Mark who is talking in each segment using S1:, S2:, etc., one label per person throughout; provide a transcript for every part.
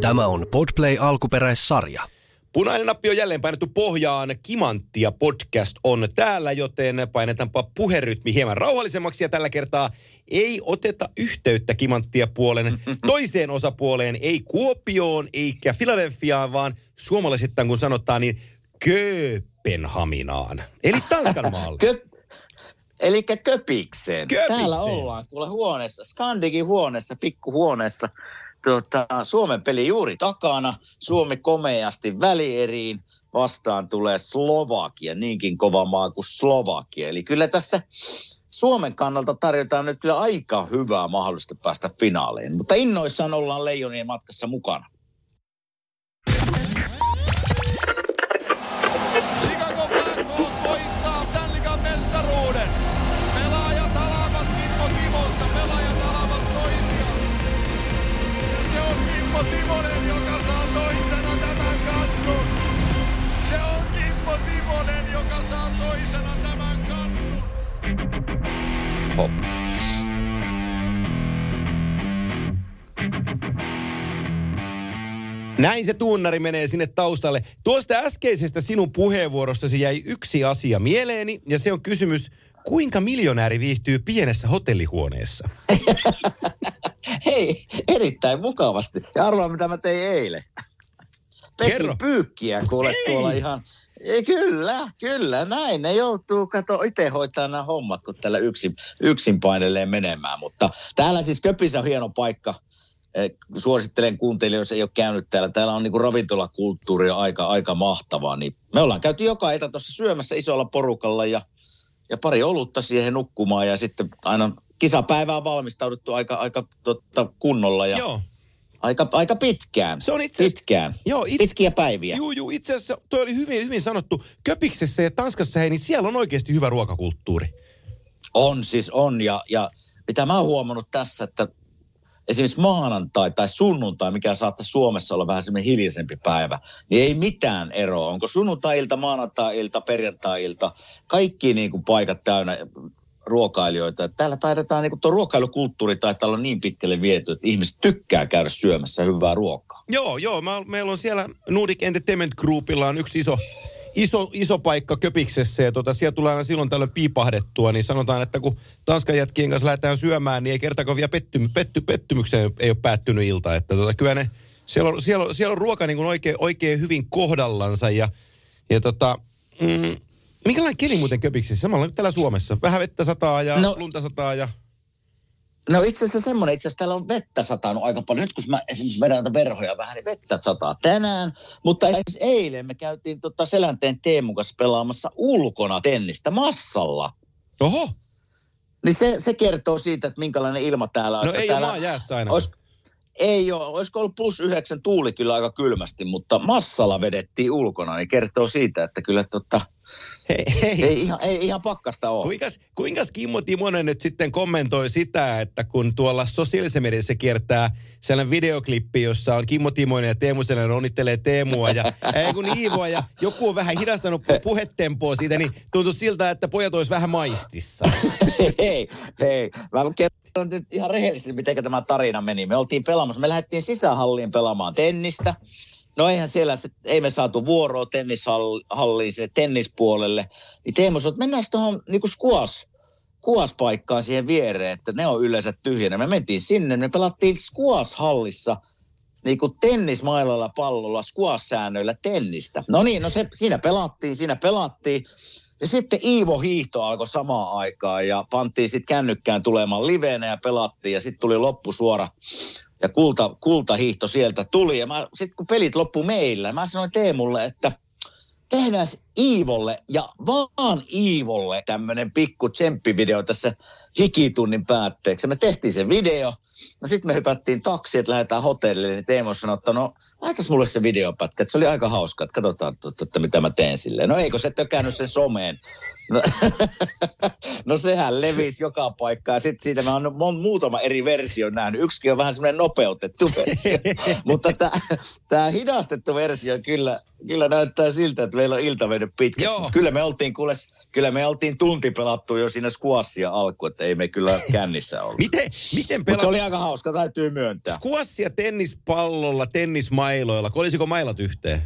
S1: Tämä on Podplay alkuperäissarja.
S2: Punainen nappi on jälleen painettu pohjaan. Kimanttia podcast on täällä, joten painetaanpa puherytmi hieman rauhallisemmaksi. Ja tällä kertaa ei oteta yhteyttä Kimanttia puolen toiseen osapuoleen, ei Kuopioon eikä Filadelfiaan, vaan suomalaisittain kun sanotaan, niin Kööpenhaminaan. Eli Tanskan maalle.
S3: Kö, eli Köpikseen.
S2: Köpikseen.
S3: Täällä ollaan kuule huoneessa, Skandikin huoneessa, pikkuhuoneessa. Tuota, Suomen peli juuri takana, Suomi komeasti välieriin, vastaan tulee Slovakia, niinkin kova maa kuin Slovakia. Eli kyllä tässä Suomen kannalta tarjotaan nyt kyllä aika hyvää mahdollista päästä finaaliin, mutta innoissaan ollaan Leijonien matkassa mukana.
S2: Näin se tunnari menee sinne taustalle. Tuosta äskeisestä sinun puheenvuorostasi jäi yksi asia mieleeni, ja se on kysymys, kuinka miljonääri viihtyy pienessä hotellihuoneessa?
S3: Hei, erittäin mukavasti. Ja arvaa, mitä mä tein eilen. Pesin
S2: Kerro.
S3: pyykkiä kuule
S2: Ei.
S3: tuolla ihan... Ei, kyllä, kyllä, näin. Ne joutuu, kato, itse hoitaa nämä hommat, kun tällä yksin, yksin painelee menemään. Mutta täällä siis Köpissä on hieno paikka. Eh, Suosittelen kuuntelijoille, jos ei ole käynyt täällä. Täällä on niin kuin ravintolakulttuuri aika, aika mahtavaa. Niin me ollaan käyty joka ilta tuossa syömässä isolla porukalla ja, ja pari olutta siihen nukkumaan. Ja sitten aina kisapäivään valmistauduttu aika, aika totta, kunnolla ja
S2: Joo.
S3: aika, aika pitkään.
S2: Se on itse
S3: Pitkään.
S2: Joo, itse,
S3: Pitkiä päiviä.
S2: juu, juu, itse asiassa toi oli hyvin, hyvin sanottu. Köpiksessä ja Tanskassa, hei, niin siellä on oikeasti hyvä ruokakulttuuri.
S3: On siis on ja, ja mitä mä oon huomannut tässä, että esimerkiksi maanantai tai sunnuntai, mikä saattaa Suomessa olla vähän semmoinen hiljaisempi päivä, niin ei mitään eroa. Onko sunnuntai-ilta, maanantai-ilta, perjantai-ilta, kaikki niin kuin paikat täynnä ruokailijoita. Täällä taidetaan, niin kuin tuo ruokailukulttuuri taitaa olla niin pitkälle viety, että ihmiset tykkää käydä syömässä hyvää ruokaa.
S2: Joo, joo. Mä, meillä on siellä Nordic Entertainment Groupilla on yksi iso, iso, iso paikka Köpiksessä ja tota, siellä tulee aina silloin tällöin piipahdettua, niin sanotaan, että kun Tanskan jätkien kanssa lähdetään syömään, niin ei kertakaan vielä pettymy, petty, pettymykseen ei ole päättynyt ilta. Että tota, kyllä ne, siellä on, siellä on, siellä on ruoka niin kuin oikein, oikein hyvin kohdallansa ja, ja tota, mm, minkälainen keli muuten Köpiksessä? Samalla nyt täällä Suomessa. Vähän vettä sataa ja. No- lunta sataa ja...
S3: No itse asiassa semmoinen, itse asiassa täällä on vettä satanut aika paljon. Nyt kun mä esimerkiksi vedän näitä verhoja vähän, niin vettä sataa tänään. Mutta esimerkiksi eilen me käytiin tota Selänteen Teemun kanssa pelaamassa ulkona tennistä massalla.
S2: Oho!
S3: Niin se, se kertoo siitä, että minkälainen ilma täällä on.
S2: No
S3: Että
S2: ei
S3: täällä
S2: ole maa jäässä aina.
S3: Olis, ei ole, olisiko ollut plus yhdeksän tuuli kyllä aika kylmästi, mutta massalla vedettiin ulkona, niin kertoo siitä, että kyllä tota,
S2: Hei, hei.
S3: ei, ihan, ei ihan pakkasta ole.
S2: Kuinkas, kuinkas Kimmo Timonen nyt sitten kommentoi sitä, että kun tuolla sosiaalisessa mediassa kiertää sellainen videoklippi, jossa on Kimmo Timonen ja Teemu Selänne onnittelee Teemua ja ei kun Iivoa ja joku on vähän hidastanut pu- puhetempoa siitä, niin tuntuu siltä, että pojat olisi vähän maistissa.
S3: hei, hei. Mä kerron nyt ihan rehellisesti, miten tämä tarina meni. Me oltiin pelaamassa, me lähdettiin sisähalliin pelaamaan tennistä. No eihän siellä, se, ei me saatu vuoroa tennishalliin, se tennispuolelle. Niin Teemu sanoi, että mennään tuohon niin kuin squash, squash-paikkaan siihen viereen, että ne on yleensä tyhjänä. Me mentiin sinne, me pelattiin squash-hallissa niin kuin tennismailalla pallolla, squash-säännöillä tennistä. No niin, no se, siinä pelattiin, siinä pelattiin. Ja sitten Iivo Hiihto alkoi samaan aikaan ja pantiin sitten kännykkään tulemaan liveenä ja pelattiin ja sitten tuli loppusuora ja kulta, kultahiihto sieltä tuli. Ja sitten kun pelit loppu meillä, mä sanoin Teemulle, että tehdään Iivolle ja vaan Iivolle tämmöinen pikku tsemppivideo tässä hikitunnin päätteeksi. Me tehtiin se video. No sitten me hypättiin taksi, että lähdetään hotellille, niin Teemu sanoi, että no laitas mulle se videopätkä, että se oli aika hauska, että katsotaan, että, että mitä mä teen silleen. No eikö se tökännyt sen someen? No, no sehän levisi joka paikkaan. Sitten siitä mä oon muutama eri versio nähnyt. Yksikin on vähän semmoinen nopeutettu versio. Mutta tämä hidastettu versio kyllä, kyllä näyttää siltä, että meillä on ilta mennyt pitkä.
S2: Joo.
S3: Kyllä me oltiin, kuule, kyllä me oltiin tunti pelattu jo siinä squashia alku, että ei me kyllä kännissä ollut.
S2: Miten, miten
S3: Mutta se oli aika hauska, täytyy myöntää.
S2: squashia tennispallolla, tennismailoilla? Kolisiko mailat yhteen?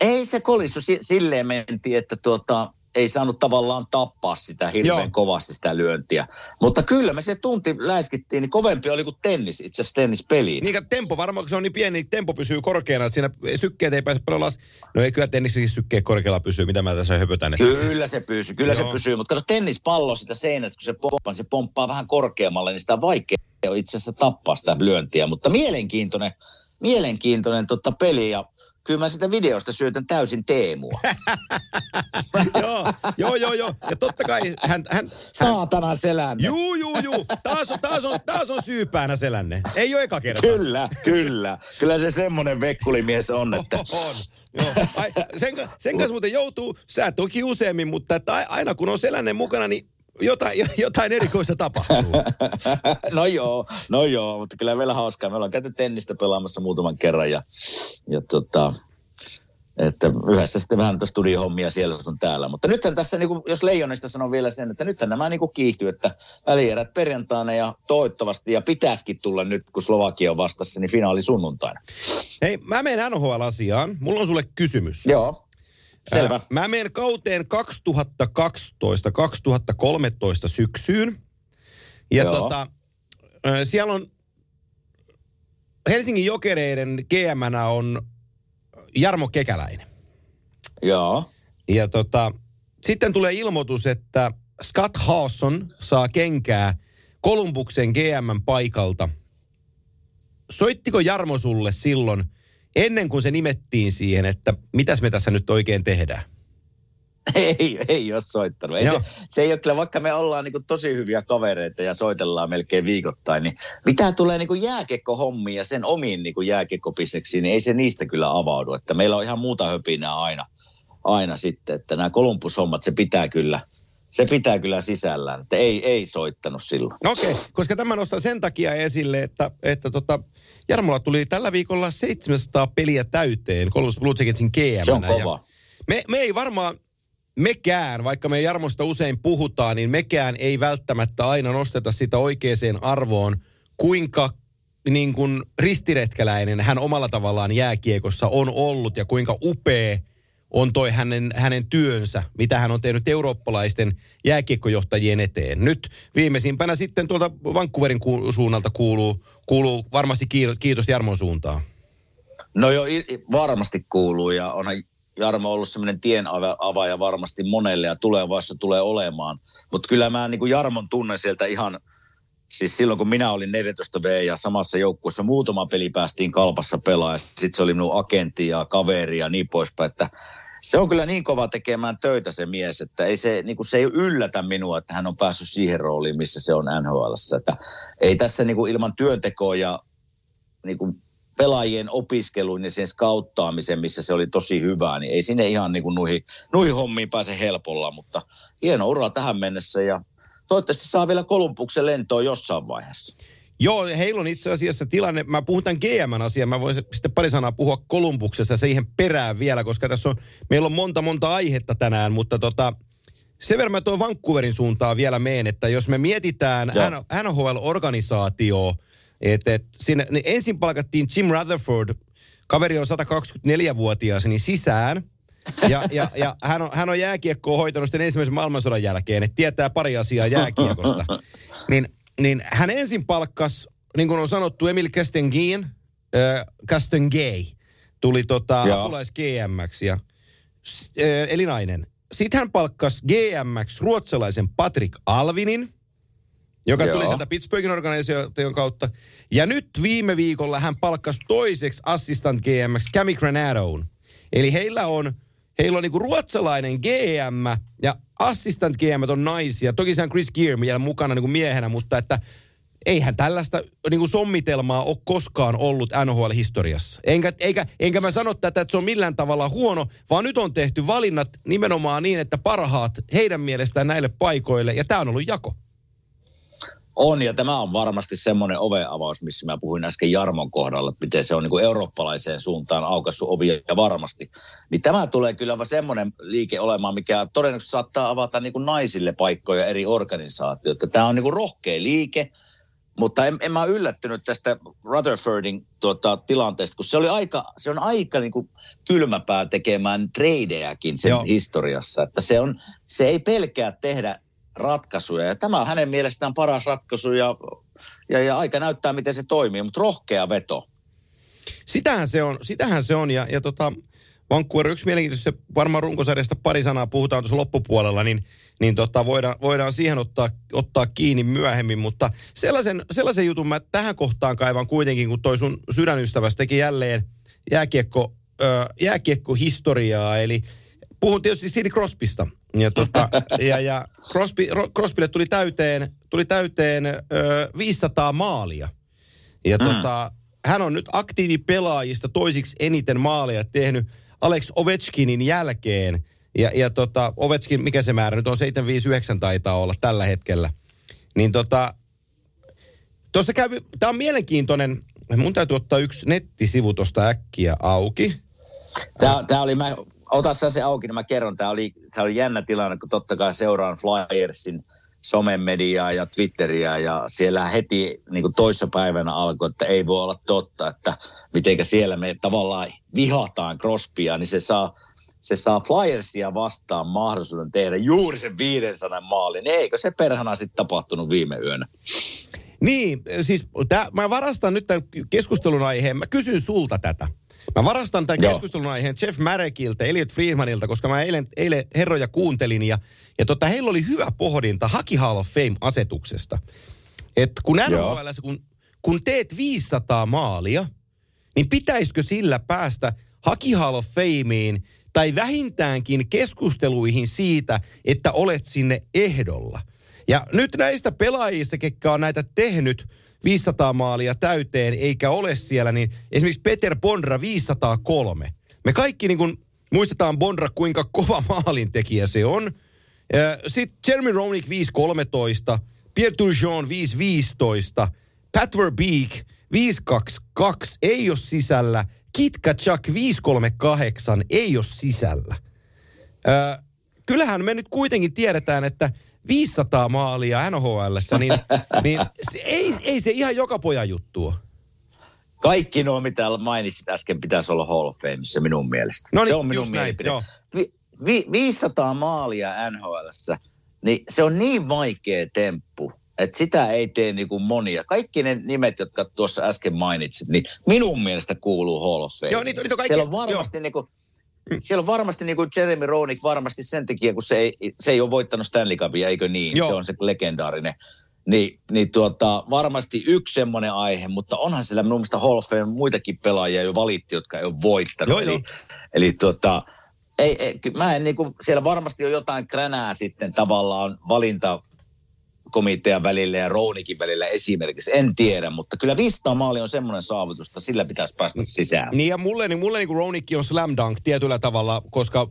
S3: Ei se kolissu, si- silleen mentiin, että tuota, ei saanut tavallaan tappaa sitä hirveän
S2: Joo.
S3: kovasti sitä lyöntiä. Mutta kyllä me se tunti läiskittiin, niin kovempi oli kuin tennis, itse asiassa tennispeliin.
S2: Niin, tempo varmaan, kun se on niin pieni, niin tempo pysyy korkeana, että siinä sykkeet ei pääse paljon las. No ei kyllä tennissäkin sykkeet korkealla pysyy, mitä mä tässä höpötän. että-
S3: Kyllä se pysyy, kyllä
S2: Joo.
S3: se pysyy. Mutta kato tennispallo sitä seinästä, kun se pomppaa, niin se pomppaa vähän korkeammalle, niin sitä on vaikea itse asiassa tappaa sitä lyöntiä. Mutta mielenkiintoinen, mielenkiintoinen tota peli ja kyllä mä sitä videosta syötän täysin Teemua.
S2: joo, joo, joo, joo. Ja totta kai hän, hän,
S3: Saatana selänne.
S2: juu, juu, juu. Taas on, taas on, taas on syypäänä selänne. Ei ole eka kerta.
S3: Kyllä, kyllä. Kyllä se semmoinen vekkulimies on, että
S2: On. Joo. Ai, sen, sen kanssa muuten joutuu, sä toki useammin, mutta että aina kun on selänne mukana, niin jotain, jotain erikoista tapahtuu.
S3: no joo, no joo, mutta kyllä meillä hauskaa. Me ollaan käyty tennistä pelaamassa muutaman kerran ja, ja tota, että yhdessä sitten vähän tästä studiohommia siellä sun täällä. Mutta nythän tässä, niin kuin, jos Leijonista sanon vielä sen, että nythän nämä niin kuin kiihtyy, että välierät perjantaina ja toivottavasti, ja pitäisikin tulla nyt, kun Slovakia on vastassa, niin finaali sunnuntaina.
S2: Hei, mä menen NHL-asiaan. Mulla on sulle kysymys.
S3: Joo, selvä.
S2: Ää, mä menen kauteen 2012-2013 syksyyn. Ja
S3: Joo.
S2: tota, ää, siellä on Helsingin jokereiden gm on Jarmo Kekäläinen.
S3: Joo,
S2: Ja tota, sitten tulee ilmoitus, että Scott Hawson saa kenkää Kolumbuksen GM paikalta. Soittiko Jarmo sulle silloin, ennen kuin se nimettiin siihen, että mitäs me tässä nyt oikein tehdään?
S3: ei, ei ole soittanut. Ei
S2: Joo.
S3: se, se ei ole kyllä, vaikka me ollaan niin tosi hyviä kavereita ja soitellaan melkein viikoittain, niin mitä tulee niin jääkiekkohommiin ja sen omiin niin jääkiekkopiseksiin, niin ei se niistä kyllä avaudu. Että meillä on ihan muuta höpinää aina, aina sitten, että nämä Kolumbus-hommat, se pitää kyllä, se pitää kyllä sisällään. Että ei, ei soittanut silloin.
S2: No okei, okay, koska tämä nostaa sen takia esille, että, että tota, Jarmolla tuli tällä viikolla 700 peliä täyteen Columbus Blue Jacketsin GM.
S3: Se on kova.
S2: Me, me ei varmaan, mekään, vaikka me Jarmosta usein puhutaan, niin mekään ei välttämättä aina nosteta sitä oikeaan arvoon, kuinka niin kuin ristiretkäläinen hän omalla tavallaan jääkiekossa on ollut ja kuinka upea on toi hänen, hänen työnsä, mitä hän on tehnyt eurooppalaisten jääkiekkojohtajien eteen. Nyt viimeisimpänä sitten tuolta Vancouverin ku- suunnalta kuuluu, kuuluu varmasti kiitos, Jarmon suuntaan.
S3: No jo i- i- varmasti kuuluu ja onhan Jarmo ollut semmoinen tien ava- avaaja varmasti monelle ja tulevaisuudessa tulee olemaan. Mutta kyllä mä niin kuin Jarmon tunnen sieltä ihan, siis silloin kun minä olin 14 V ja samassa joukkueessa muutama peli päästiin kalpassa pelaa ja sitten se oli minun agentti ja kaveri ja niin poispäin, että se on kyllä niin kova tekemään töitä se mies, että ei se, niin kuin se ei yllätä minua, että hän on päässyt siihen rooliin, missä se on NHLssä. Että ei tässä niin kuin ilman työntekoa ja niin kuin pelaajien opiskeluun ja sen skauttaamisen, missä se oli tosi hyvää, niin ei sinne ihan niin kuin nuihin, nuihin hommiin pääse helpolla, mutta hieno ura tähän mennessä ja toivottavasti saa vielä Kolumbuksen lentoon jossain vaiheessa.
S2: Joo, heillä on itse asiassa tilanne, mä puhun tämän GM-asian, mä voin sitten pari sanaa puhua Kolumbuksesta siihen perään vielä, koska tässä on, meillä on monta monta aihetta tänään, mutta tota, sen verran mä tuon Vancouverin suuntaan vielä meen, että jos me mietitään
S3: Joo.
S2: NHL-organisaatioa, että et sinne, niin ensin palkattiin Jim Rutherford, kaveri on 124-vuotias, niin sisään, ja, ja, ja hän, on, hän on jääkiekkoa hoitanut sitten ensimmäisen maailmansodan jälkeen, että tietää pari asiaa jääkiekosta. Niin, niin hän ensin palkkas, niin kuin on sanottu, Emil Castengin, äh, tuli tota apulais GMX ja äh, eli nainen. Sitten hän palkkas GMX ruotsalaisen Patrick Alvinin, joka
S3: Joo.
S2: tuli sieltä Pittsburghin organisaation kautta. Ja nyt viime viikolla hän palkkasi toiseksi assistant GMX Cami Granatoon. Eli heillä on, heillä on niinku ruotsalainen GM ja assistant GM on naisia. Toki se on Chris Gear vielä mukana niinku miehenä, mutta että eihän tällaista niinku sommitelmaa ole koskaan ollut NHL-historiassa. Enkä, eikä, enkä mä sano tätä, että se on millään tavalla huono, vaan nyt on tehty valinnat nimenomaan niin, että parhaat heidän mielestään näille paikoille, ja tämä on ollut jako.
S3: On, ja tämä on varmasti semmoinen oveavaus, missä mä puhuin äsken Jarmon kohdalla, että miten se on niin kuin eurooppalaiseen suuntaan aukassut ovia ja varmasti. Niin tämä tulee kyllä semmoinen liike olemaan, mikä todennäköisesti saattaa avata niin kuin naisille paikkoja eri organisaatioita. Tämä on niin kuin rohkea liike, mutta en, en mä yllättynyt tästä Rutherfordin tuota, tilanteesta, kun se, oli aika, se on aika niin kuin kylmäpää tekemään tradejakin sen Joo. historiassa. Että se, on, se ei pelkää tehdä ratkaisuja. Ja tämä on hänen mielestään paras ratkaisu ja, ja, ja aika näyttää, miten se toimii, mutta rohkea veto.
S2: Sitähän se on, sitähän se on ja, ja tota, Vancouver yksi mielenkiintoista, varmaan runkosarjasta pari sanaa puhutaan tuossa loppupuolella, niin, niin tota, voidaan, voidaan siihen ottaa, ottaa kiinni myöhemmin, mutta sellaisen, sellaisen jutun mä tähän kohtaan kaivan kuitenkin, kun toi sun sydänystäväsi teki jälleen jääkiekko, ö, jääkiekko-historiaa, eli puhun tietysti Sidney Crosbysta. Ja, tota, ja, ja Crosby, Crosbylle tuli täyteen, tuli täyteen ö, 500 maalia. Ja mm. tota, hän on nyt aktiivipelaajista toisiksi eniten maaleja tehnyt Alex Ovechkinin jälkeen. Ja, ja tota, Ovechkin, mikä se määrä nyt on, 759 taitaa olla tällä hetkellä. Niin tota, tuossa käy, tämä on mielenkiintoinen, mun täytyy ottaa yksi nettisivu tuosta äkkiä auki.
S3: Tämä, tämä oli, mä ota se auki, niin mä kerron. Tämä oli, tämä oli jännä tilanne, kun totta kai seuraan Flyersin somemediaa ja Twitteriä ja siellä heti niin kuin toissapäivänä alkoi, että ei voi olla totta, että mitenkä siellä me tavallaan vihataan Crosbya, niin se saa, se saa Flyersia vastaan mahdollisuuden tehdä juuri sen 500 maalin. Niin eikö se perhana sitten tapahtunut viime yönä?
S2: Niin, siis tää, mä varastan nyt tämän keskustelun aiheen. Mä kysyn sulta tätä. Mä varastan tämän Joo. keskustelun aiheen Jeff Marekilta, Elliot Friedmanilta, koska mä eilen, eilen herroja kuuntelin ja, ja tota, heillä oli hyvä pohdinta Haki Hall of Fame-asetuksesta. Että kun NHL, kun, kun teet 500 maalia, niin pitäisikö sillä päästä Haki Hall of Fameen tai vähintäänkin keskusteluihin siitä, että olet sinne ehdolla. Ja nyt näistä pelaajista, ketkä on näitä tehnyt – 500 maalia täyteen eikä ole siellä, niin esimerkiksi Peter Bondra 503. Me kaikki niin kuin muistetaan Bondra, kuinka kova maalintekijä se on. Sitten Jeremy Roenick 513, Pierre Turgeon 515, Pat Verbeek 522 ei ole sisällä, Kitka Chuck 538 ei ole sisällä. kyllähän me nyt kuitenkin tiedetään, että 500 maalia nhl niin, niin se, ei, ei se ihan joka pojan juttua.
S3: Kaikki nuo, mitä mainitsit äsken, pitäisi olla Hall of Fameissa minun mielestä.
S2: No niin,
S3: se on minun
S2: mielipide. Näin,
S3: vi, vi, 500 maalia nhl niin se on niin vaikea temppu, että sitä ei tee niin kuin monia. Kaikki ne nimet, jotka tuossa äsken mainitsit, niin minun mielestä kuuluu Hall of Fame.
S2: Joo, niitä, niitä on kaikki,
S3: Siellä on varmasti niin kuin. Siellä on varmasti niin kuin Jeremy Roenick varmasti sen takia, kun se ei, se ei ole voittanut Stanley Cupia, eikö niin? Joo. Se on se legendaarinen. Niin, niin tuota, varmasti yksi semmoinen aihe, mutta onhan siellä minun mielestä Hall of Fame muitakin pelaajia jo valitti, jotka ei ole voittanut. Joo, eli, joo. eli tuota, ei, ei, mä en niin kuin, siellä varmasti on jotain kränää sitten tavallaan valinta komitean välillä ja Rounikin välillä esimerkiksi. En tiedä, mutta kyllä 500 maali on semmoinen saavutus, että sillä pitäisi päästä sisään.
S2: Niin ja mulle, niin mulle niin kuin Roonikki on slam dunk tietyllä tavalla, koska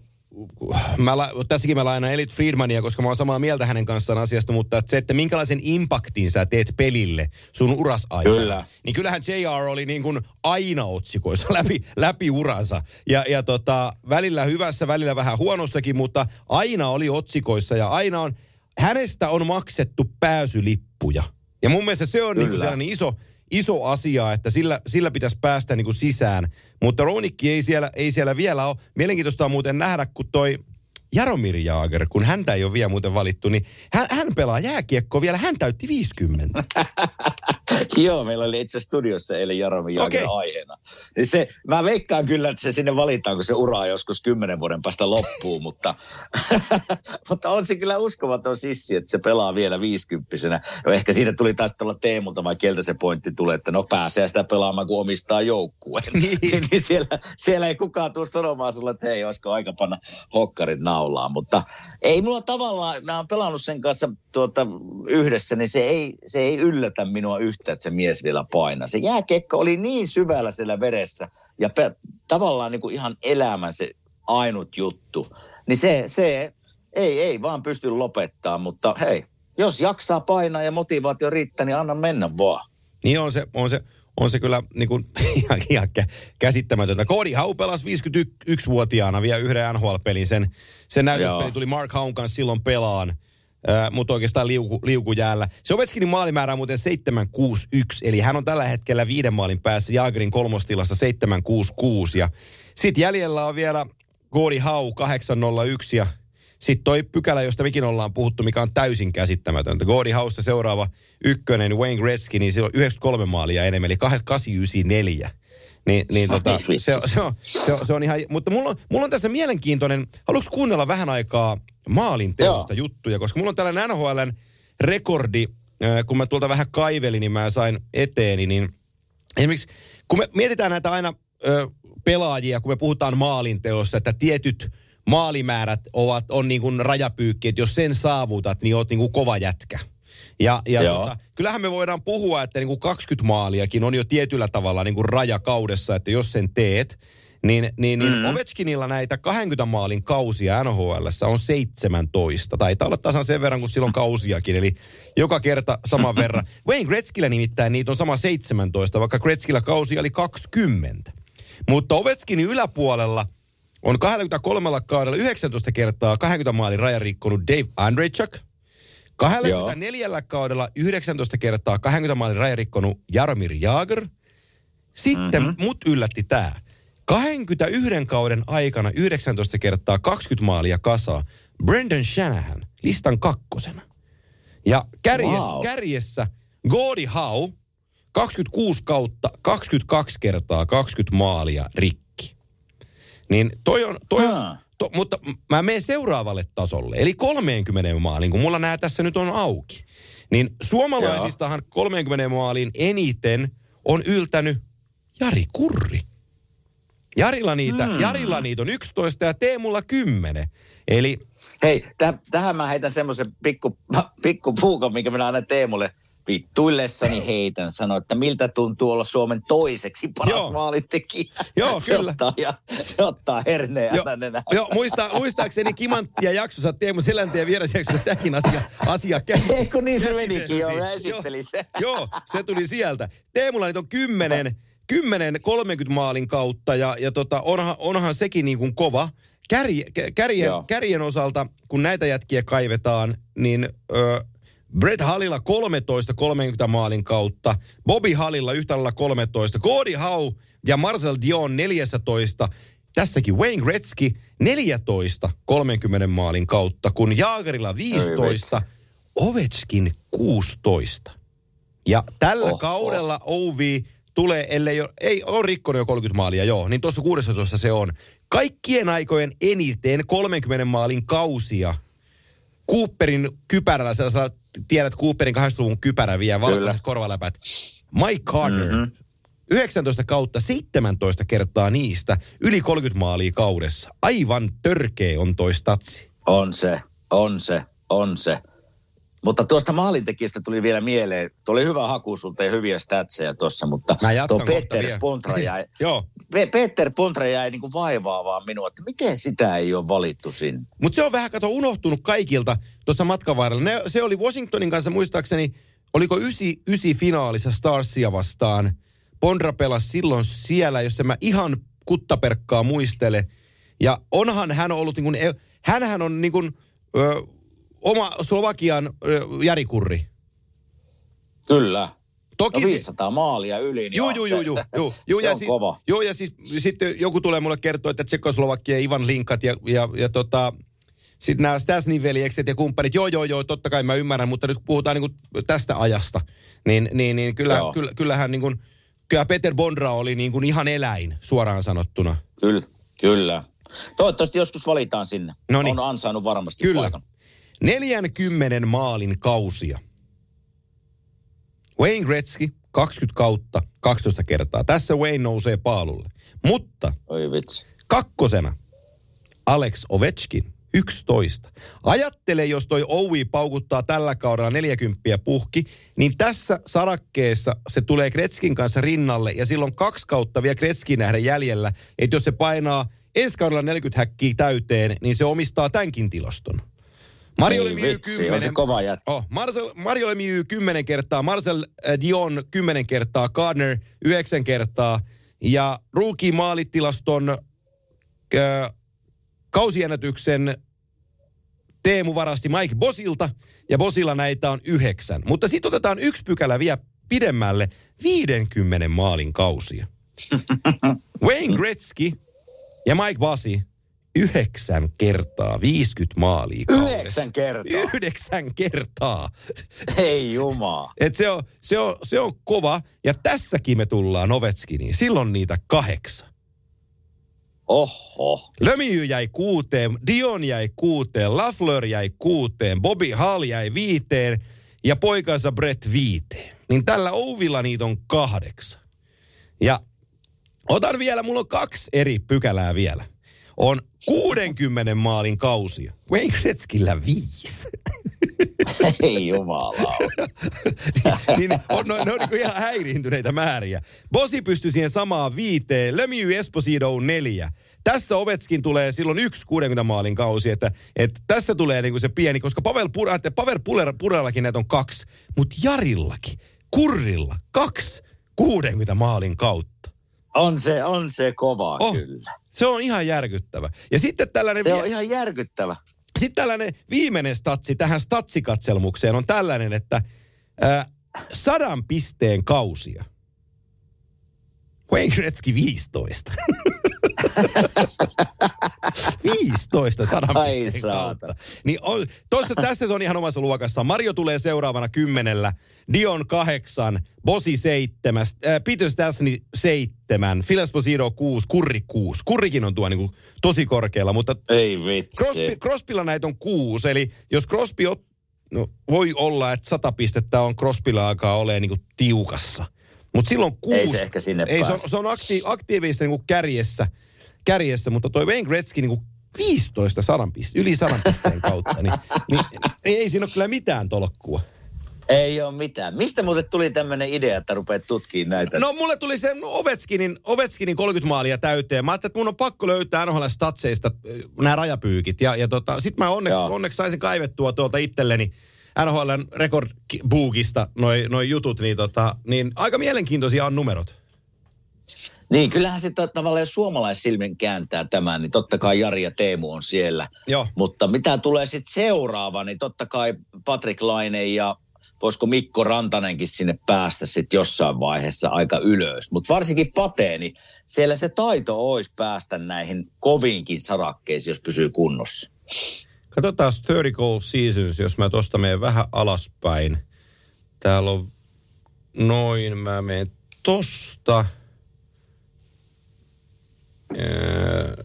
S2: mä, tässäkin mä lainaan Elit Friedmania, koska mä oon samaa mieltä hänen kanssaan asiasta, mutta että se, että minkälaisen impaktin sä teet pelille sun uras aikana. Kyllä. Niin kyllähän JR oli niin kuin aina otsikoissa läpi, läpi uransa. Ja, ja tota, välillä hyvässä, välillä vähän huonossakin, mutta aina oli otsikoissa ja aina on, hänestä on maksettu pääsylippuja. Ja mun mielestä se on niin sellainen iso, iso asia, että sillä, sillä pitäisi päästä niin kuin sisään. Mutta Ronikki ei siellä, ei siellä vielä ole. Mielenkiintoista on muuten nähdä, kun toi Jaromir Jaager, kun häntä ei ole vielä muuten valittu, niin hän, hän pelaa jääkiekkoa vielä, hän täytti 50.
S3: Joo, meillä oli itse studiossa eilen Jaromir Jaager okay. aiheena. Niin se, mä veikkaan kyllä, että se sinne valitaan, kun se ura on joskus kymmenen vuoden päästä loppuu, mutta, mutta on se kyllä uskomaton sissi, että se pelaa vielä viisikymppisenä. No ehkä siinä tuli taas tuolla Teemulta, vai keltä se pointti tulee, että no pääsee sitä pelaamaan, kun omistaa joukkueen. niin. niin siellä, siellä ei kukaan tule sanomaan sulle, että hei, olisiko aika panna hokkarit naulaan mutta ei mulla tavallaan, mä oon pelannut sen kanssa tuota, yhdessä, niin se ei, se ei yllätä minua yhtä, että se mies vielä painaa. Se jääkekko oli niin syvällä siellä veressä ja pe- tavallaan niin kuin ihan elämän se ainut juttu. Niin se, se ei, ei vaan pysty lopettaa, mutta hei, jos jaksaa painaa ja motivaatio riittää, niin anna mennä vaan.
S2: Niin on se, on se, on se kyllä niin kuin, ihan, ihan kä- käsittämätöntä. Cody Hau pelasi 51-vuotiaana vielä yhden NHL-pelin. Sen, sen näytöspeli
S3: Joo.
S2: tuli Mark Haun kanssa silloin pelaan, mutta oikeastaan liuku, liukujäällä. Se Ovechkinin maalimäärä on muuten 761, eli hän on tällä hetkellä viiden maalin päässä Jaagerin kolmostilassa 766. Ja sitten jäljellä on vielä Cody Hau 801 ja sitten toi pykälä, josta mekin ollaan puhuttu, mikä on täysin käsittämätöntä. Gordy Hausta seuraava ykkönen, Wayne Gretzky, niin sillä on 93 maalia enemmän, eli 894. Niin, niin tota, se, se, on, se, on, se on ihan, mutta mulla on, mulla on tässä mielenkiintoinen, haluatko kuunnella vähän aikaa maalin teosta
S3: Joo.
S2: juttuja, koska mulla on tällainen NHLn rekordi, kun mä tuolta vähän kaivelin, niin mä sain eteeni, niin esimerkiksi kun me mietitään näitä aina ö, pelaajia, kun me puhutaan maalinteossa, että tietyt maalimäärät ovat, on niin kuin rajapyykki, että jos sen saavutat, niin oot niin kuin kova jätkä. Ja, ja
S3: Joo.
S2: tota, kyllähän me voidaan puhua, että niin kuin 20 maaliakin on jo tietyllä tavalla niin kuin raja kaudessa, että jos sen teet, niin, niin, niin mm. Ovechkinilla näitä 20 maalin kausia NHL on 17. Taitaa olla tasan sen verran, kun silloin kausiakin, eli joka kerta saman verran. Wayne Gretzkillä nimittäin niitä on sama 17, vaikka Gretzkillä kausi oli 20. Mutta Ovechkinin yläpuolella on 23 kaudella 19 kertaa 20 maalin rajan rikkonut Dave Andrejchuk. 24 kaudella 19 kertaa 20 maalin rajan rikkonut Jaromir Jagr. Sitten mm-hmm. mut yllätti tämä. 21 kauden aikana 19 kertaa 20 maalia kasaa Brendan Shanahan listan kakkosena. Ja kärjessä, wow. Kärjessä Gordie Howe 26 kautta 22 kertaa 20 maalia rikki. Niin toi on, toi on,
S3: Ah.
S2: To, mutta mä menen seuraavalle tasolle, eli 30 maalin, kun mulla nämä tässä nyt on auki. Niin suomalaisistahan 30 maalin eniten on yltänyt Jari Kurri. Jarilla niitä, mm. Jarilla niitä on 11 ja Teemulla 10. Eli
S3: Hei, täh- tähän mä heitän semmoisen pikku, pikku puukon, minkä minä aina Teemulle vittuillessani heitän. Sano, että miltä tuntuu olla Suomen toiseksi paras
S2: Joo.
S3: Joo. maalintekijä.
S2: Joo,
S3: se
S2: kyllä.
S3: Ottaa, ja, se ottaa herneen
S2: jo,
S3: nenään.
S2: jo, muista, muistaakseni Kimanttia jaksossa, Teemu Selänteen vierasjaksossa tämäkin asia, asia käsi,
S3: Ei kun niin se menikin jo, mä esittelin sen.
S2: Joo, se tuli sieltä. Teemulla niitä on 10, 10 30 maalin kautta ja, ja tota, onhan, onhan sekin niin kuin kova. Kärj, kä- kärjen,
S3: Joo.
S2: kärjen osalta, kun näitä jätkiä kaivetaan, niin ö, Brett Hallilla 13 30 maalin kautta, Bobby Hallilla yhtä lailla 13, Cody Howe ja Marcel Dion 14, tässäkin Wayne Gretzky 14 30 maalin kautta, kun Jaagerilla 15, Ovechkin 16. Ja tällä. Oho. kaudella Ovi tulee, ellei ole, ei ole rikkonut jo 30 maalia, joo, niin tuossa 16 se on. Kaikkien aikojen eniten 30 maalin kausia Cooperin kypärällä, sellaisella, tiedät Cooperin 80-luvun kypärä vie valkoiset korvaläpät. Mike Carter, mm-hmm. 19 kautta 17 kertaa niistä, yli 30 maalia kaudessa. Aivan törkeä on toi statsi.
S3: On se, on se, on se. Mutta tuosta maalintekijästä tuli vielä mieleen, tuo oli hyvä haku sulta ja hyviä statseja tuossa, mutta tuo Peter. Pontra jäi,
S2: Joo,
S3: Pe- Peter Pontra jäi niin kuin vaivaamaan minua, että miten sitä ei ole valittu sinne.
S2: Mutta se on vähän, kato, unohtunut kaikilta tuossa matkan varrella. Ne, se oli Washingtonin kanssa muistaakseni, oliko ysi, ysi finaalissa Starsia vastaan. Pondra pelasi silloin siellä, jos en mä ihan kuttaperkkaa muistele. Ja onhan hän ollut niin kuin, hänhän on niin kuin, ö, oma Slovakian ö, Jari Kurri.
S3: Kyllä.
S2: Toki
S3: No
S2: se-
S3: 500 maalia yli, niin
S2: Joo,
S3: on
S2: joo,
S3: se,
S2: joo, joo. joo, joo,
S3: se
S2: ja siis,
S3: kova.
S2: Joo, ja siis sitten joku tulee mulle kertoa, että Tsekoslovakia, Ivan Linkat ja, ja, ja tota, sitten nämä Stasny-veljekset ja kumppanit, joo, joo, joo, totta kai mä ymmärrän, mutta nyt kun puhutaan niin tästä ajasta, niin, niin, niin kyllä,
S3: Joo.
S2: kyllä, kyllähän niin kuin, kyllä Peter Bondra oli niin kuin ihan eläin, suoraan sanottuna.
S3: Kyllä, kyllä. Toivottavasti joskus valitaan sinne.
S2: Noniin.
S3: On ansainnut varmasti
S2: Kyllä.
S3: paikan.
S2: 40 maalin kausia. Wayne Gretzky, 20 kautta, 12 kertaa. Tässä Wayne nousee paalulle. Mutta
S3: Oi vitsi.
S2: Kakkosena Alex Ovechkin, 11. Ajattele, jos toi Owi paukuttaa tällä kaudella 40 puhki, niin tässä sarakkeessa se tulee Kretskin kanssa rinnalle ja silloin kaksi kautta vielä Kretskin nähdä jäljellä, että jos se painaa ensi kaudella 40 häkkiä täyteen, niin se omistaa tämänkin tilaston. Mario
S3: Ei
S2: Lemieux
S3: vitsi, on se
S2: 10.
S3: kova jätkä.
S2: Oh, Marcel, Mario Lemieux 10 kertaa, Marcel äh, Dion 10 kertaa, Gardner 9 kertaa ja rookie maalitilaston äh, kausiennätyksen Teemu varasti Mike Bosilta ja Bosilla näitä on yhdeksän. Mutta sitten otetaan yksi pykälä vielä pidemmälle, 50 maalin kausia. Wayne Gretzky ja Mike Bosi yhdeksän kertaa 50 maalia kaudessa.
S3: Yhdeksän kertaa.
S2: Yhdeksän kertaa.
S3: Ei jumaa.
S2: Et se, on, se, on, se on kova. Ja tässäkin me tullaan Ovechkiniin. Silloin niitä kahdeksan.
S3: Oho.
S2: Lemieux jäi kuuteen, Dion jäi kuuteen, Lafleur jäi kuuteen, Bobby Hall jäi viiteen ja poikansa Brett viiteen. Niin tällä Ouvilla niitä on kahdeksan. Ja otan vielä, mulla on kaksi eri pykälää vielä. On 60 maalin kausia. Wayne Gretzkyllä viisi.
S3: Ei jumala.
S2: niin, on, no, ne on niin ihan häiriintyneitä määriä. Bosi pystyi siihen samaan viiteen, Lemieux Esposito on neljä. Tässä Ovetskin tulee silloin yksi 60 maalin kausi, että, että tässä tulee niin kuin se pieni, koska Pavel, Pura, Pavel Puler, Purellakin näitä on kaksi, mutta Jarillakin, Kurrilla, kaksi 60 maalin kautta.
S3: On se, on se kova
S2: Oh,
S3: kyllä.
S2: Se on ihan järkyttävä. Ja sitten tällainen,
S3: Se
S2: vie-
S3: on ihan järkyttävä.
S2: sitten tällainen viimeinen statsi tähän statsikatselmukseen on tällainen, että äh, sadan pisteen kausia. Wayne Gretzky 15. 15 sadan
S3: Ai
S2: pisteen kautta. Niin on, tossa, tässä se on ihan omassa luokassa. Mario tulee seuraavana kymmenellä, Dion kahdeksan, Bosi seitsemän, äh, Peter Stasny seitsemän, Phil Esposito kuusi, Kurri kuusi. Kurrikin on tuo niin kuin, tosi korkealla, mutta
S3: Ei vitsi.
S2: Crosby, Crosbylla näitä on kuusi, eli jos Crosby ot, no, voi olla, että sata pistettä on Crosbylla alkaa olemaan niin tiukassa. Mutta silloin kuusi.
S3: Ei se ehkä sinne
S2: Ei, se on, se on akti, aktiivisesti niin kärjessä, kärjessä, mutta toi Wayne Gretzky niin kuin 15 sadan piste, yli sadan pisteen kautta, niin, niin, niin, ei siinä ole kyllä mitään tolkkua.
S3: Ei ole mitään. Mistä muuten tuli tämmöinen idea, että rupeat tutkimaan näitä?
S2: No mulle tuli se no, Ovechkinin, Ovechkinin 30 maalia täyteen. Mä ajattelin, että mun on pakko löytää NHL statseista nämä rajapyykit. Ja, ja tota, sit mä onneksi,
S3: Joo.
S2: onneksi saisin kaivettua tuolta itselleni NHLn rekordbookista noi, noi jutut, niin, tota, niin aika mielenkiintoisia on numerot.
S3: Niin, kyllähän sitä tavallaan jos suomalaissilmin kääntää tämän, niin totta kai Jari ja Teemu on siellä.
S2: Joo.
S3: Mutta mitä tulee sitten seuraava, niin totta kai Patrick Laine ja voisiko Mikko Rantanenkin sinne päästä sitten jossain vaiheessa aika ylös. Mutta varsinkin Pate, niin siellä se taito olisi päästä näihin koviinkin sarakkeisiin, jos pysyy kunnossa.
S2: Katsotaan 30 goal seasons, jos mä tosta menen vähän alaspäin. Täällä on noin, mä menen tosta. Öö,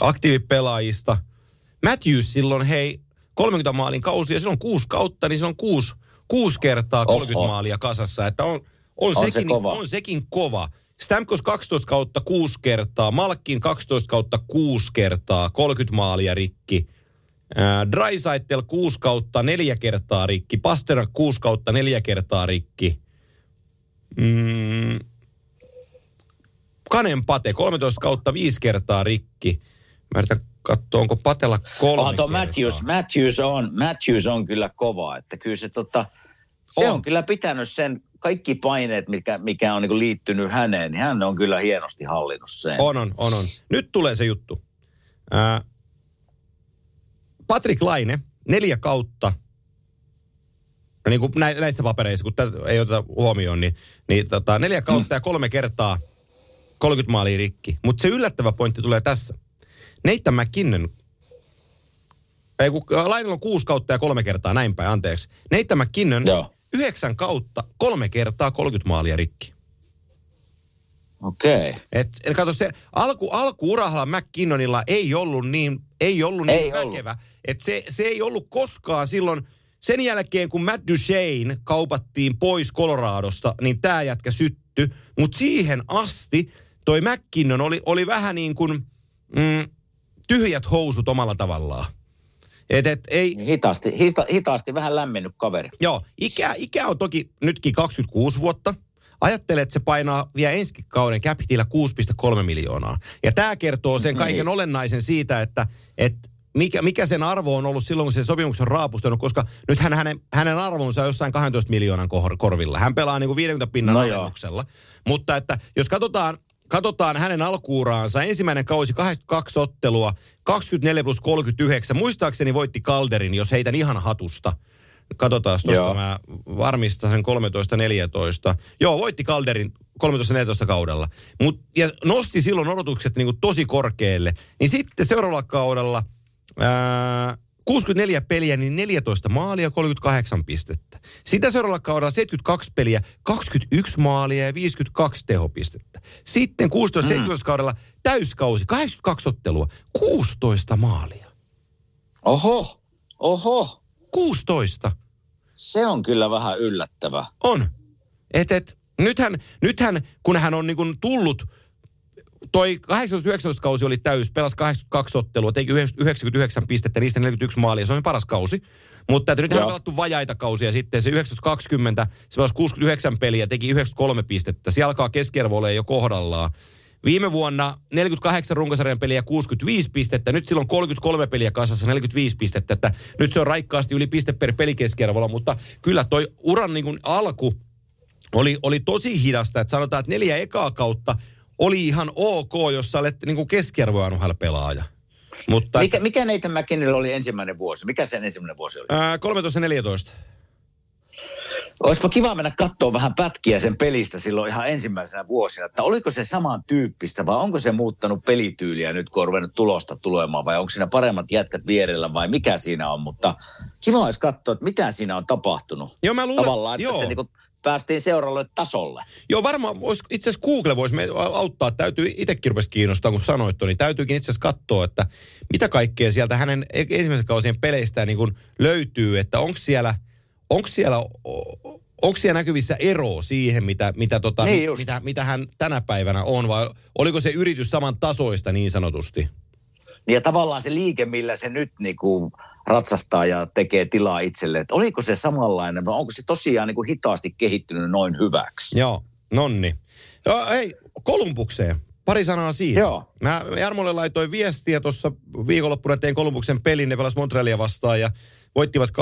S2: aktiivipelaajista. Matthews silloin, hei, 30 maalin kausi ja silloin kuusi kautta, niin se on kuusi, kuusi kertaa 30
S3: Oho.
S2: maalia kasassa. Että on, on,
S3: On se
S2: sekin,
S3: kova.
S2: on sekin kova. Stamkos 12 kautta kuusi kertaa, Malkin 12 kautta kuusi kertaa, 30 maalia rikki. Drysaitel 6 kautta neljä kertaa rikki, Pasternak 6 kautta neljä kertaa rikki. Mm. Kanen Pate 13 kautta viisi kertaa rikki. Mä yritän katsoa, onko Patella kolme
S3: Onhan tuo. Matthews, Matthews, on, Matthews on kyllä kova, että kyllä se, tota, se on.
S2: On.
S3: kyllä pitänyt sen, kaikki paineet, mikä, mikä on niin liittynyt häneen, niin hän on kyllä hienosti hallinnut sen.
S2: On, on, on, on. Nyt tulee se juttu. Ää, Patrick Laine, neljä kautta, no niin kuin nä- näissä papereissa, kun tätä ei oteta huomioon, niin, niin tota, neljä kautta mm. ja kolme kertaa 30 maalia rikki. Mutta se yllättävä pointti tulee tässä. Nathan McKinnon, ei kun Lainella on kuusi kautta ja kolme kertaa, näin päin, anteeksi. Nathan McKinnon,
S3: Joo.
S2: yhdeksän kautta, kolme kertaa 30 maalia rikki.
S3: Okei. Okay.
S2: Et, et kato se, alku, alkuurahalla McKinnonilla ei ollut niin, ei ollut niin
S3: Ei ollut.
S2: väkevä. Että se, se ei ollut koskaan silloin, sen jälkeen kun Matt Duchene kaupattiin pois Coloradosta, niin tämä jätkä sytty. Mutta siihen asti toi McKinnon oli, oli vähän niin kuin mm, tyhjät housut omalla tavallaan. Et, et, ei,
S3: Hitaasti, hita, hitaasti vähän lämmennyt kaveri.
S2: Joo, ikä, ikä on toki nytkin 26 vuotta. Ajattele, että se painaa vielä ensi kauden capitillä 6,3 miljoonaa. Ja tämä kertoo sen kaiken olennaisen siitä, että, että mikä, mikä sen arvo on ollut silloin, kun se sopimuksen on raapustanut, koska nyt hän, hänen, hänen arvonsa on jossain 12 miljoonan kor- korvilla. Hän pelaa niin kuin 50 pinnan
S3: No
S2: alennuksella. Mutta että jos katsotaan, katsotaan hänen alkuuraansa, ensimmäinen kausi 82 ottelua, 24 plus 39, muistaakseni voitti Calderin, jos heitän ihan hatusta. Katsotaan tuosta, mä varmistan sen 13-14. Joo, voitti Calderin 13-14 kaudella. Mut, ja nosti silloin odotukset niin kuin tosi korkealle. Niin sitten seuraavalla kaudella ää, 64 peliä, niin 14 maalia, 38 pistettä. Sitä seuraavalla kaudella 72 peliä, 21 maalia ja 52 tehopistettä. Sitten 16-17 kaudella täyskausi, 82 ottelua, 16 maalia.
S3: Oho, oho. 16.
S2: 16.
S3: Se on kyllä vähän yllättävä.
S2: On. Et, et, nythän, nythän, kun hän on niin tullut, toi 18-19 kausi oli täys, pelasi 82 ottelua, teki 99 pistettä, niistä 41 maalia, se on paras kausi. Mutta että nyt hän on pelattu vajaita kausia sitten, se 19-20, se pelasi 69 peliä, teki 93 pistettä, se alkaa keskiarvo jo kohdallaan. Viime vuonna 48 runkosarjan peliä 65 pistettä, nyt silloin 33 peliä kasassa 45 pistettä, että nyt se on raikkaasti yli piste per pelikeskiarvolla, mutta kyllä toi uran niin alku oli, oli tosi hidasta, että sanotaan, että neljä ekaa kautta oli ihan ok, jos sä olet niin kuin NHL-pelaaja. Mutta
S3: Mikä, mikä Nathan McKinnillä oli ensimmäinen vuosi? Mikä sen ensimmäinen vuosi oli?
S2: ää, 13-14.
S3: Olisipa kiva mennä katsoa vähän pätkiä sen pelistä silloin ihan ensimmäisenä vuosina, että oliko se samantyyppistä vai onko se muuttanut pelityyliä nyt, kun on ruvennut tulosta tulemaan vai onko siinä paremmat jätkät vierellä vai mikä siinä on, mutta kiva olisi katsoa, että mitä siinä on tapahtunut.
S2: Joo, mä luulen,
S3: Tavallaan, että
S2: joo.
S3: se niin kuin päästiin seuraavalle tasolle.
S2: Joo, varmaan vois, itse asiassa Google voisi auttaa. Täytyy itsekin rupesi kiinnostaa, kun sanoit niin täytyykin itse asiassa katsoa, että mitä kaikkea sieltä hänen e- ensimmäisen kausien peleistään niin kuin löytyy, että onko siellä, onko siellä, onko siellä näkyvissä ero siihen, mitä, mitä, tota,
S3: Niin just.
S2: mitä, mitä hän tänä päivänä on, vai oliko se yritys saman tasoista niin sanotusti?
S3: Niin ja tavallaan se liike, millä se nyt niin kuin ratsastaa ja tekee tilaa itselleen, että oliko se samanlainen vai onko se tosiaan niin kuin hitaasti kehittynyt noin hyväksi?
S2: Joo, nonni. Joo, hei, Kolumbukseen. Pari sanaa siitä.
S3: Joo.
S2: Mä Jarmolle laitoin viestiä tuossa viikonloppuna, tein Kolumbuksen pelin, ne pelas Montrealia vastaan ja voittivat 2-1.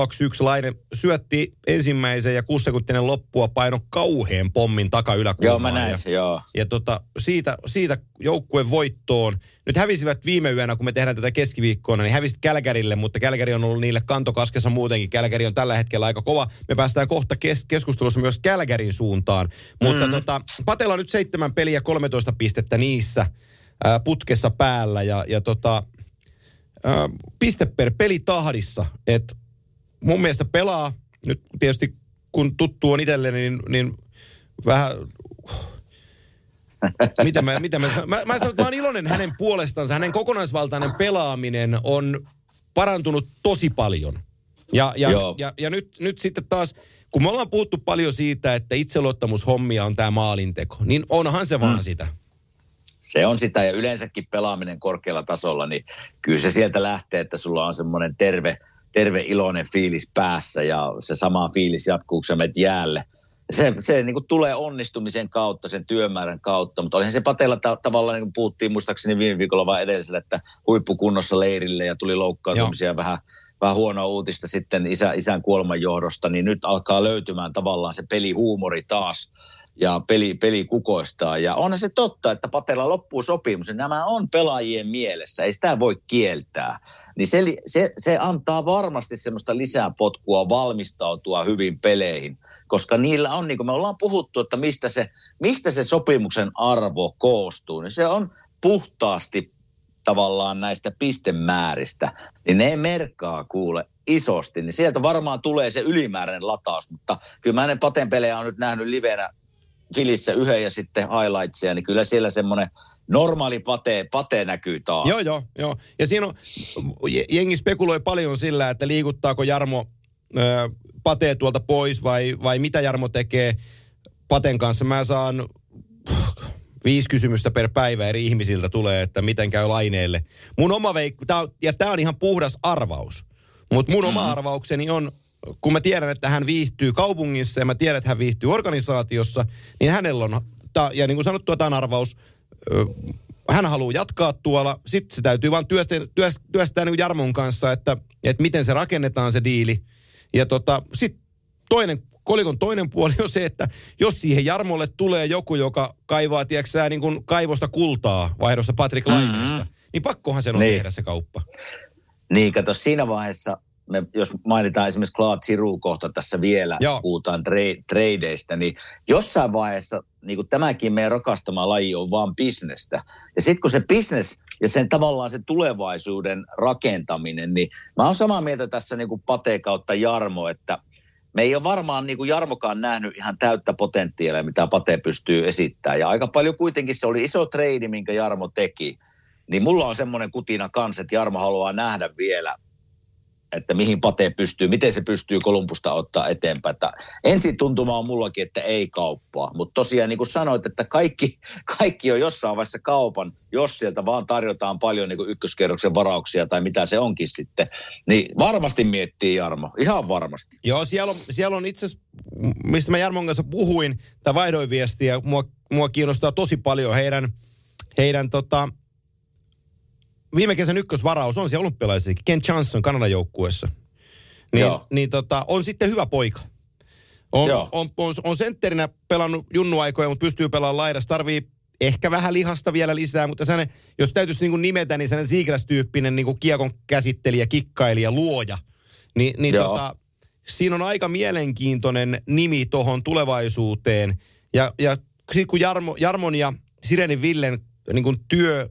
S2: Laine syötti ensimmäisen ja kuusi sekuntinen loppua paino kauheen pommin takayläkulmaan.
S3: Joo, mä näin
S2: ja,
S3: se, joo.
S2: ja tota, siitä, siitä joukkueen voittoon. Nyt hävisivät viime yönä, kun me tehdään tätä keskiviikkona, niin hävisit Kälkärille, mutta Kälkäri on ollut niille kantokaskessa muutenkin. Kälkäri on tällä hetkellä aika kova. Me päästään kohta kes- keskustelussa myös Kälkärin suuntaan. Mutta mm. tota, Patella on nyt seitsemän peliä, 13 pistettä niissä putkessa päällä. Ja, ja tota, piste per peli tahdissa. Et mun mielestä pelaa, nyt tietysti kun tuttu on itselleni, niin, niin vähän mitä mä, mitä mä, mä, mä sanon, että mä oon iloinen hänen puolestansa. Hänen kokonaisvaltainen pelaaminen on parantunut tosi paljon. Ja, ja,
S3: Joo.
S2: ja, ja nyt, nyt sitten taas, kun me ollaan puhuttu paljon siitä, että itseluottamushommia on tämä maalinteko, niin onhan se vaan sitä.
S3: Se on sitä ja yleensäkin pelaaminen korkealla tasolla, niin kyllä se sieltä lähtee, että sulla on semmoinen terve, terve iloinen fiilis päässä ja se sama fiilis jatkuu, kun sä menet jäälle. Se, se niin kuin tulee onnistumisen kautta, sen työmäärän kautta, mutta olihan se Patella ta- tavallaan, niin kuin puhuttiin muistaakseni viime viikolla vai edellisellä, että huippukunnossa leirille ja tuli loukkaantumisia vähän, vähän huonoa uutista sitten isä, isän kuoleman johdosta, niin nyt alkaa löytymään tavallaan se pelihuumori taas ja peli, peli kukoistaa. Ja onhan se totta, että Patella loppuu sopimus, nämä on pelaajien mielessä, ei sitä voi kieltää. Niin se, se, se antaa varmasti semmoista lisää potkua valmistautua hyvin peleihin, koska niillä on, niin kuin me ollaan puhuttu, että mistä se, mistä se sopimuksen arvo koostuu, niin se on puhtaasti tavallaan näistä pistemääristä, niin ne merkkaa kuule isosti, niin sieltä varmaan tulee se ylimääräinen lataus, mutta kyllä mä hänen Paten pelejä on nyt nähnyt livenä Filissä yhden ja sitten highlightsia, niin kyllä siellä semmoinen normaali pate, pate näkyy taas.
S2: Joo, joo, joo. Ja siinä on, je- jengi spekuloi paljon sillä, että liikuttaako Jarmo ö, Pate tuolta pois vai, vai mitä Jarmo tekee Paten kanssa. Mä saan viisi kysymystä per päivä eri ihmisiltä tulee, että miten käy laineelle. Mun oma veikku, tää on, ja tämä on ihan puhdas arvaus, mutta mun oma arvaukseni on, kun mä tiedän, että hän viihtyy kaupungissa ja mä tiedän, että hän viihtyy organisaatiossa, niin hänellä on, ja niin kuin sanottua, tämä on arvaus, hän haluaa jatkaa tuolla. Sitten se täytyy vaan työstää, työstää, työstää niin Jarmon kanssa, että, että miten se rakennetaan se diili. Ja tota, sitten toinen, kolikon toinen puoli on se, että jos siihen Jarmolle tulee joku, joka kaivaa, tiedätkö niin kuin kaivosta kultaa vaihdossa Patrick Laineesta, mm-hmm. niin pakkohan sen on niin. tehdä se kauppa.
S3: Niin, kato siinä vaiheessa, me, jos mainitaan esimerkiksi Claude Giroux kohta tässä vielä, Joo. puhutaan tra- tradeista, niin jossain vaiheessa niin kuin tämäkin meidän rakastama laji on vaan bisnestä. Ja sitten kun se bisnes ja sen tavallaan se tulevaisuuden rakentaminen, niin mä oon samaa mieltä tässä niin kuin Pate kautta Jarmo, että me ei ole varmaan niin kuin Jarmokaan nähnyt ihan täyttä potentiaalia, mitä Pate pystyy esittämään. Ja aika paljon kuitenkin se oli iso trade, minkä Jarmo teki. Niin mulla on semmoinen kutina kanssa, että Jarmo haluaa nähdä vielä että mihin Pate pystyy, miten se pystyy Kolumbusta ottaa eteenpäin. Että ensin tuntuma on mullakin, että ei kauppaa, mutta tosiaan niin kuin sanoit, että kaikki, kaikki on jossain vaiheessa kaupan, jos sieltä vaan tarjotaan paljon niin kuin ykköskerroksen varauksia tai mitä se onkin sitten, niin varmasti miettii Jarmo, ihan varmasti.
S2: Joo, siellä on, siellä on itse mistä mä Jarmon kanssa puhuin, tai vaihdoin viestiä, mua, mua kiinnostaa tosi paljon heidän, heidän tota, viime kesän ykkösvaraus on siellä olympialaisissakin. Ken Johnson Kanadan joukkueessa. Niin, niin tota, on sitten hyvä poika. On, on, on, on, on sentterinä pelannut junnuaikoja, mutta pystyy pelaamaan laidassa. Tarvii ehkä vähän lihasta vielä lisää, mutta sellainen, jos täytyisi niin nimetä, niin sellainen Seagrass-tyyppinen niin kiekon käsittelijä, kikkailija, luoja. Ni, niin tota, siinä on aika mielenkiintoinen nimi tuohon tulevaisuuteen. Ja, ja sitten kun Jarmo, Jarmon ja Sirenin Villen niin kuin työ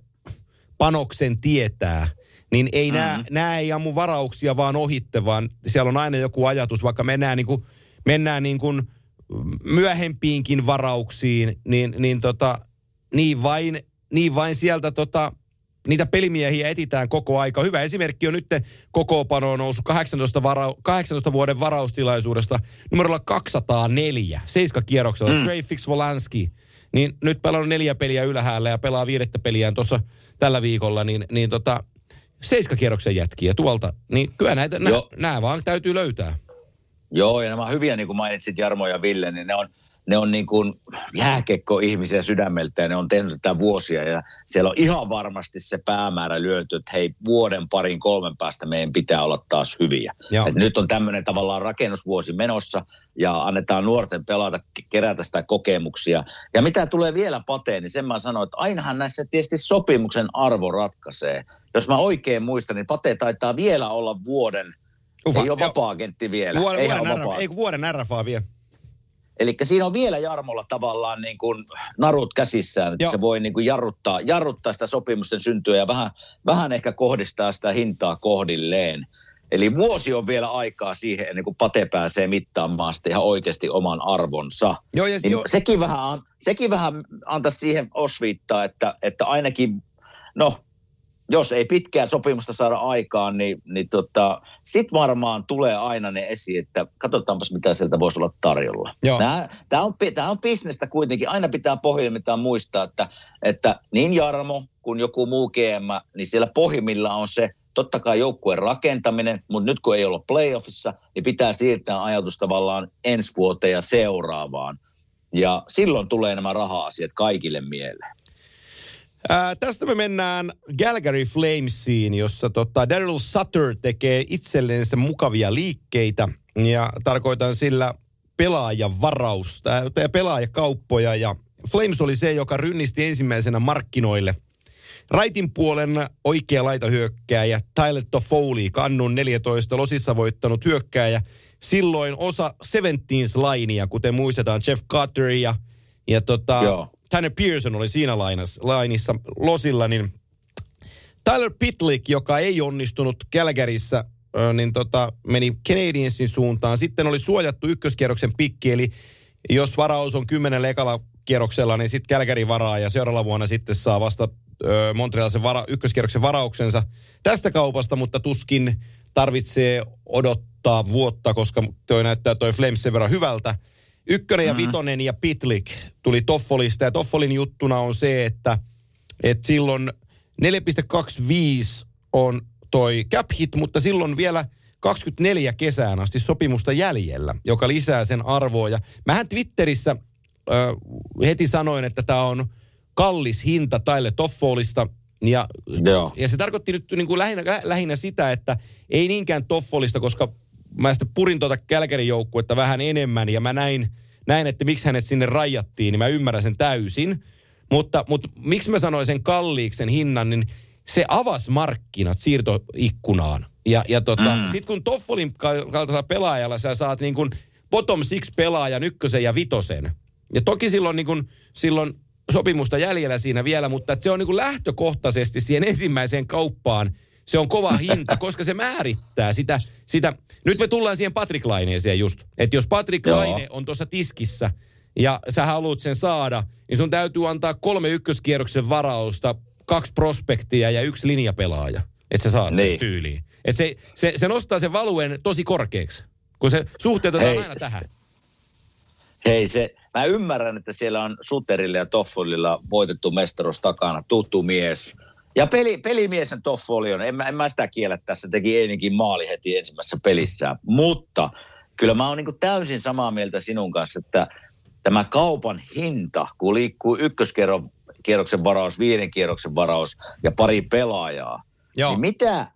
S2: panoksen tietää, niin ei mm. nämä, nämä ei ammu varauksia vaan ohitte, vaan siellä on aina joku ajatus, vaikka mennään, niin kuin, mennään niin kuin myöhempiinkin varauksiin, niin, niin, tota, niin, vain, niin vain sieltä tota, niitä pelimiehiä etitään koko aika. Hyvä esimerkki on nyt kokoopano on noussut 18, vara, 18 vuoden varaustilaisuudesta numerolla 204, seiska kierroksella, mm. Trey Fix-Volanski. Niin nyt pelannut neljä peliä ylhäällä ja pelaa viidettä peliään tuossa tällä viikolla, niin, niin tota, seiskakierroksen jätkiä tuolta, niin kyllä näitä, nä, nämä vaan täytyy löytää.
S3: Joo, ja nämä hyviä, niin kuin mainitsit Jarmo ja Ville, niin ne on, ne on niin kuin jääkekko-ihmisiä sydämeltä ja ne on tehnyt tätä vuosia ja siellä on ihan varmasti se päämäärä lyöty, että hei vuoden parin kolmen päästä meidän pitää olla taas hyviä. Et nyt on tämmöinen tavallaan rakennusvuosi menossa ja annetaan nuorten pelata, kerätä sitä kokemuksia. Ja mitä tulee vielä pateen, niin sen mä sanoin, että ainahan näissä tietysti sopimuksen arvo ratkaisee. Jos mä oikein muistan, niin pate taitaa vielä olla vuoden, Ufa, ei ole vapaa-agentti vielä.
S2: Vuoden, vuoden, RF, ei vuoden RFA vielä.
S3: Eli siinä on vielä Jarmolla tavallaan niin kuin narut käsissään, että Joo. se voi niin kuin jarruttaa, jarruttaa sitä sopimusten syntyä ja vähän, vähän ehkä kohdistaa sitä hintaa kohdilleen. Eli vuosi on vielä aikaa siihen, ennen kuin Pate pääsee mittaamaan sitä ihan oikeasti oman arvonsa. Joo, ja, niin jo. sekin, vähän, sekin vähän antaisi siihen osviittaa, että, että ainakin, no jos ei pitkää sopimusta saada aikaan, niin, niin tota, sitten varmaan tulee aina ne esiin, että katsotaanpas mitä sieltä voisi olla tarjolla. Tämä on, tää on bisnestä kuitenkin. Aina pitää pohjimmiltaan muistaa, että, että niin Jarmo kuin joku muu GM, niin siellä pohjimmilla on se totta kai joukkueen rakentaminen, mutta nyt kun ei olla playoffissa, niin pitää siirtää ajatus tavallaan ensi vuoteen ja seuraavaan. Ja silloin tulee nämä raha-asiat kaikille mieleen.
S2: Ää, tästä me mennään Galgary Flamesiin, jossa tota Daryl Sutter tekee itsellensä mukavia liikkeitä. Ja tarkoitan sillä pelaajavarausta ja pelaajakauppoja. Ja Flames oli se, joka rynnisti ensimmäisenä markkinoille Raitin puolen oikea laitahyökkääjä Tyler Toffoli, kannun 14 losissa voittanut hyökkääjä. Silloin osa Seventeens lainia, kuten muistetaan Jeff Carter ja, ja tota, Joo. Tanner Pearson oli siinä lainas, lainissa losilla, niin Tyler Pitlick, joka ei onnistunut Calgaryssä, niin tota, meni Canadiensin suuntaan. Sitten oli suojattu ykköskierroksen pikki, eli jos varaus on kymmenen ekalla kierroksella, niin sitten Calgary varaa ja seuraavalla vuonna sitten saa vasta Montrealisen vara, ykköskierroksen varauksensa tästä kaupasta, mutta tuskin tarvitsee odottaa vuotta, koska toi näyttää toi Flames sen verran hyvältä. Ykkönen ja mm. vitonen ja Pitlik tuli Toffolista ja Toffolin juttuna on se, että, että silloin 4,25 on toi cap hit, mutta silloin vielä 24 kesään asti sopimusta jäljellä, joka lisää sen arvoa. Ja mähän Twitterissä äh, heti sanoin, että tämä on kallis hinta Taille Toffolista. Ja,
S3: Joo.
S2: ja se tarkoitti nyt niin kuin lähinnä, lähinnä sitä, että ei niinkään Toffolista, koska mä sitten purin tuota Kälkärin joukkuetta vähän enemmän ja mä näin, näin, että miksi hänet sinne rajattiin, niin mä ymmärrän sen täysin. Mutta, mutta miksi mä sanoin sen kalliiksi sen hinnan, niin se avasi markkinat siirtoikkunaan. Ja, ja tota, mm. sitten kun Toffolin kaltaisella pelaajalla sä saat niin kuin bottom six pelaajan ykkösen ja vitosen. Ja toki silloin, niin kuin, silloin sopimusta jäljellä siinä vielä, mutta se on niin kuin lähtökohtaisesti siihen ensimmäiseen kauppaan se on kova hinta, koska se määrittää sitä, sitä. Nyt me tullaan siihen Patrick Laineeseen just. Että jos Patrick Joo. Laine on tuossa tiskissä ja sä haluat sen saada, niin sun täytyy antaa kolme ykköskierroksen varausta, kaksi prospektia ja yksi linjapelaaja, että sä saat niin. sen tyyliin. Et se, se, se nostaa sen valuen tosi korkeaksi, kun se suhteutetaan Hei, aina tähän.
S3: Hei se, mä ymmärrän, että siellä on Suterilla ja Toffolilla voitettu mestaruus takana, tuttu mies. Ja peli, pelimies on Toffoli on, en mä, en mä sitä kiellä tässä, teki Einikin maali heti ensimmäisessä pelissä. Mutta kyllä mä oon niin täysin samaa mieltä sinun kanssa, että tämä kaupan hinta, kun liikkuu ykköskierroksen varaus, viiden kierroksen varaus ja pari pelaajaa, Joo. niin mitä,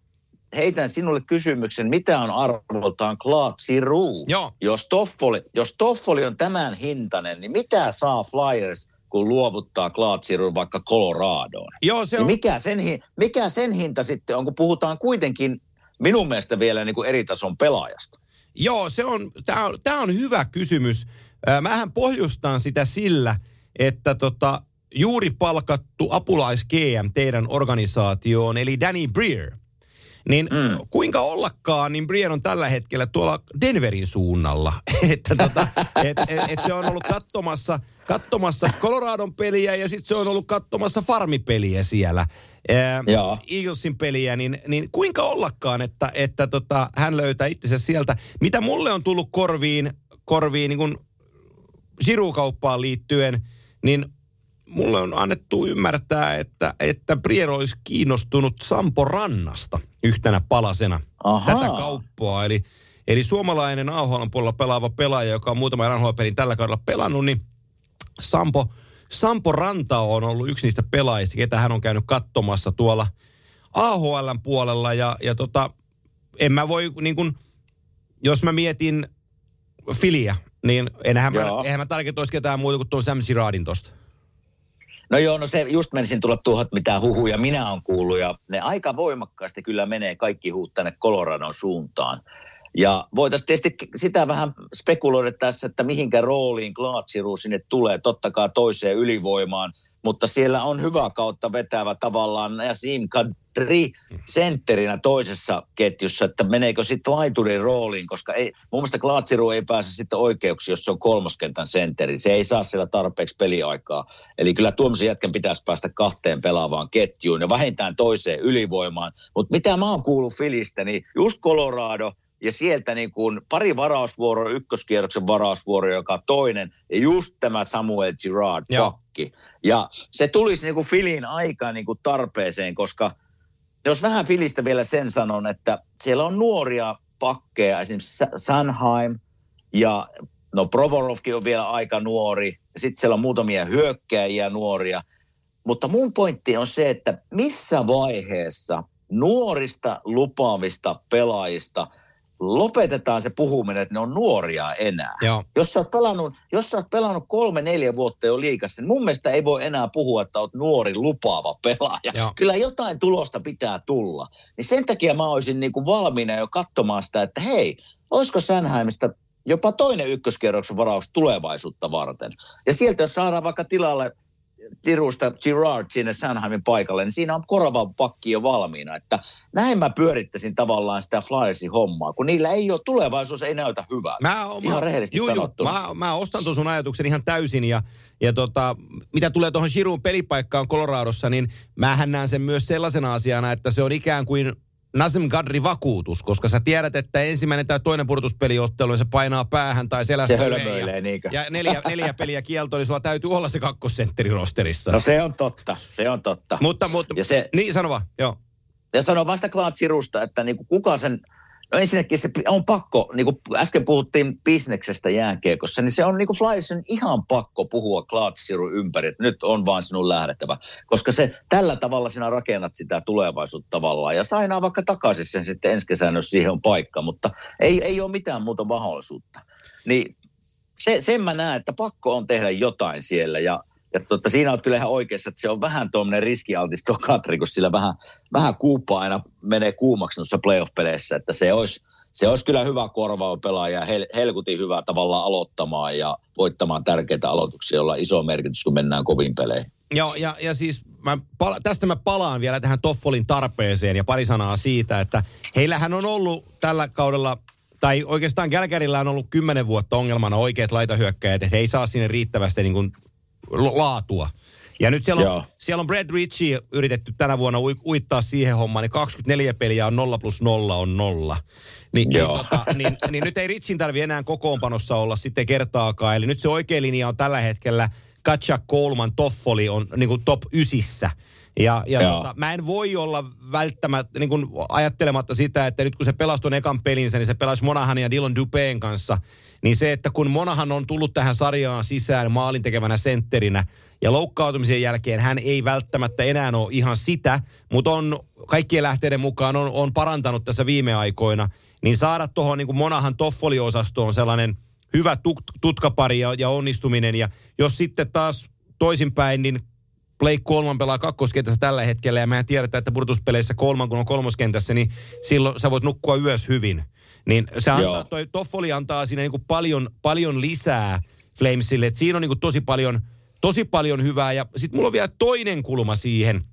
S3: heitän sinulle kysymyksen, mitä on arvoltaan Clark Giroux?
S2: Joo.
S3: Jos Toffoli, jos Toffoli on tämän hintainen, niin mitä saa Flyers, kun luovuttaa Giroux vaikka Coloradoon?
S2: Joo, se
S3: niin
S2: on...
S3: Niin mikä, sen, mikä sen hinta sitten on, kun puhutaan kuitenkin minun mielestä vielä niin kuin eri tason pelaajasta?
S2: Joo, se on, tämä on, tää on hyvä kysymys. Mähän pohjustan sitä sillä, että tota, juuri palkattu apulais GM teidän organisaatioon, eli Danny Breer – niin mm. kuinka ollakaan, niin Brian on tällä hetkellä tuolla Denverin suunnalla. että tota, et, et, et se on ollut katsomassa, katsomassa Coloradon peliä ja sitten se on ollut katsomassa farmipeliä siellä. Ää, Eaglesin peliä, niin, niin kuinka ollakaan, että, että tota, hän löytää itsensä sieltä. Mitä mulle on tullut korviin, korviin niin kuin sirukauppaan liittyen, niin mulle on annettu ymmärtää, että, että Brier olisi kiinnostunut Sampo Rannasta yhtenä palasena Aha. tätä kauppaa. Eli, eli suomalainen AHL puolella pelaava pelaaja, joka on muutama NHL-pelin tällä kaudella pelannut, niin Sampo, Sampo Ranta on ollut yksi niistä pelaajista, ketä hän on käynyt katsomassa tuolla AHL puolella. Ja, ja tota, en mä voi, niin kun, jos mä mietin Filiä, niin enhän mä, enhän mä tarkoita ketään muuta kuin tuon Sam Siradin tosta.
S3: No joo, no se just menisin tulla tuohon, mitä huhuja minä olen kuullut, ja ne aika voimakkaasti kyllä menee kaikki huut tänne Coloradon suuntaan. Ja voitaisiin tietysti sitä vähän spekuloida tässä, että mihinkä rooliin Klaatsiru sinne tulee. Totta kai toiseen ylivoimaan, mutta siellä on hyvä kautta vetävä tavallaan Nasim Kadri sentterinä toisessa ketjussa, että meneekö sitten laiturin rooliin, koska ei, mun mielestä Klaatsiru ei pääse sitten oikeuksi, jos se on kolmoskentän sentteri. Se ei saa siellä tarpeeksi peliaikaa. Eli kyllä tuomisen jätkän pitäisi päästä kahteen pelaavaan ketjuun ja vähintään toiseen ylivoimaan. Mutta mitä mä oon kuullut Filistä, niin just Colorado – ja sieltä niin kuin pari varausvuoroa, ykköskierroksen varausvuoro, joka toinen, ja just tämä Samuel Girard pakki. Ja se tulisi niin kuin Filin aika niin kuin tarpeeseen, koska jos vähän Filistä vielä sen sanon, että siellä on nuoria pakkeja, esimerkiksi Sanheim ja no Provorovkin on vielä aika nuori, sitten siellä on muutamia hyökkääjiä nuoria, mutta mun pointti on se, että missä vaiheessa nuorista lupaavista pelaajista – lopetetaan se puhuminen, että ne on nuoria enää.
S2: Joo.
S3: Jos, sä oot pelannut, jos sä oot pelannut kolme, neljä vuotta jo liikassa, niin mun mielestä ei voi enää puhua, että oot nuori lupaava pelaaja.
S2: Joo.
S3: Kyllä jotain tulosta pitää tulla. Niin sen takia mä olisin niin kuin valmiina jo katsomaan sitä, että hei, olisiko Sänhäimistä jopa toinen ykköskierroksen varaus tulevaisuutta varten. Ja sieltä jos saadaan vaikka tilalle Tirusta Girard sinne Sanheimin paikalle, niin siinä on korva pakki jo valmiina. Että näin mä pyörittäisin tavallaan sitä Flyersin hommaa, kun niillä ei ole tulevaisuus, ei näytä hyvää. Mä, ihan mä, rehellisesti juu.
S2: Juu, mä, mä ostan tuon sun ajatuksen ihan täysin ja, ja tota, mitä tulee tuohon Shirun pelipaikkaan Coloradossa, niin mähän näen sen myös sellaisena asiana, että se on ikään kuin Nazim Gadri vakuutus, koska sä tiedät, että ensimmäinen tai toinen purtuspeliottelu, niin se painaa päähän tai selästä
S3: se ja,
S2: ja neljä, neljä peliä kieltoa, niin sulla täytyy olla se kakkosentteri rosterissa.
S3: No se on totta, se on totta.
S2: Mutta, mutta
S3: ja se,
S2: niin sano vaan, joo.
S3: Ja sano vasta Klaat Sirusta, että niinku kuka sen No ensinnäkin se on pakko, niin kuin äsken puhuttiin bisneksestä jääkiekossa, niin se on niin kuin Flyersin ihan pakko puhua Klaatsirun ympäri, että nyt on vaan sinun lähdettävä. Koska se tällä tavalla sinä rakennat sitä tulevaisuutta tavallaan ja sainaa vaikka takaisin sen sitten ensi kesänä, jos siihen on paikka, mutta ei, ei ole mitään muuta mahdollisuutta. Niin se, sen mä näen, että pakko on tehdä jotain siellä ja ja tuota, siinä olet kyllä ihan oikeassa, että se on vähän tuommoinen riskialtis tuo Katri, kun sillä vähän, vähän kuupaa aina menee kuumaksi noissa playoff-peleissä, että se olisi, se olisi kyllä hyvä korvaava pelaaja, hel, helkutin hyvä tavallaan aloittamaan ja voittamaan tärkeitä aloituksia, jolla on iso merkitys, kun mennään kovin peleihin.
S2: Joo, ja, ja siis mä pala- tästä mä palaan vielä tähän Toffolin tarpeeseen ja pari sanaa siitä, että heillähän on ollut tällä kaudella tai oikeastaan Kälkärillä on ollut kymmenen vuotta ongelmana oikeat laitahyökkäjät, että he ei saa sinne riittävästi niin kuin laatua. Ja nyt siellä on, siellä on Brad Ritchie yritetty tänä vuonna uittaa siihen hommaan, niin 24 peliä on 0 plus 0 on 0. Niin, niin, tota, niin, niin nyt ei Ritchin tarvi enää kokoonpanossa olla sitten kertaakaan. Eli nyt se oikea linja on tällä hetkellä Katja Coleman Toffoli on niin kuin top ysissä. Ja, ja tota, mä en voi olla välttämättä niin kuin ajattelematta sitä, että nyt kun se pelasi tuon ekan pelinsä, niin se pelasi Monahan ja Dylan Dupeen kanssa. Niin se, että kun Monahan on tullut tähän sarjaan sisään maalin tekevänä sentterinä, ja loukkaantumisen jälkeen hän ei välttämättä enää ole ihan sitä, mutta on kaikkien lähteiden mukaan on, on parantanut tässä viime aikoina, niin saada tuohon niin Monahan Toffoli-osastoon sellainen hyvä tut- tutkapari ja, ja onnistuminen. Ja jos sitten taas toisinpäin, niin Blake Kolman pelaa kakkoskentässä tällä hetkellä ja mehän tiedetään, että purtuspeleissä Kolman kun on kolmoskentässä, niin silloin sä voit nukkua yössä hyvin. Niin se antaa, toi Toffoli antaa siinä niin kuin paljon, paljon lisää Flamesille, että siinä on niin kuin tosi paljon, tosi paljon hyvää. Ja sitten mulla on vielä toinen kulma siihen,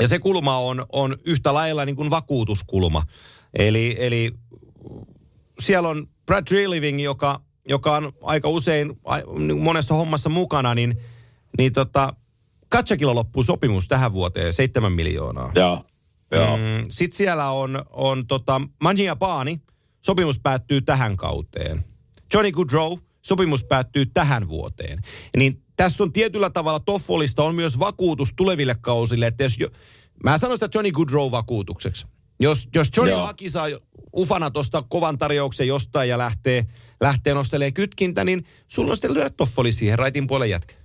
S2: ja se kulma on, on yhtä lailla niin kuin vakuutuskulma. Eli, eli siellä on Brad Treliving, joka, joka on aika usein niin monessa hommassa mukana, niin, niin tota, Katsakilla loppuu sopimus tähän vuoteen, 7 miljoonaa.
S3: Joo. Joo. Mm,
S2: Sitten siellä on, on tota, Manjia Paani, sopimus päättyy tähän kauteen. Johnny Goodrow, sopimus päättyy tähän vuoteen. Niin tässä on tietyllä tavalla Toffolista on myös vakuutus tuleville kausille, että jos jo, mä sanon sitä Johnny Goodrow vakuutukseksi. Jos, jos Johnny Joo. Haki saa ufana tuosta kovan tarjouksen jostain ja lähtee, lähtee nostelemaan kytkintä, niin sulla on sitten lyödä Toffoli siihen raitin puolen jätkä.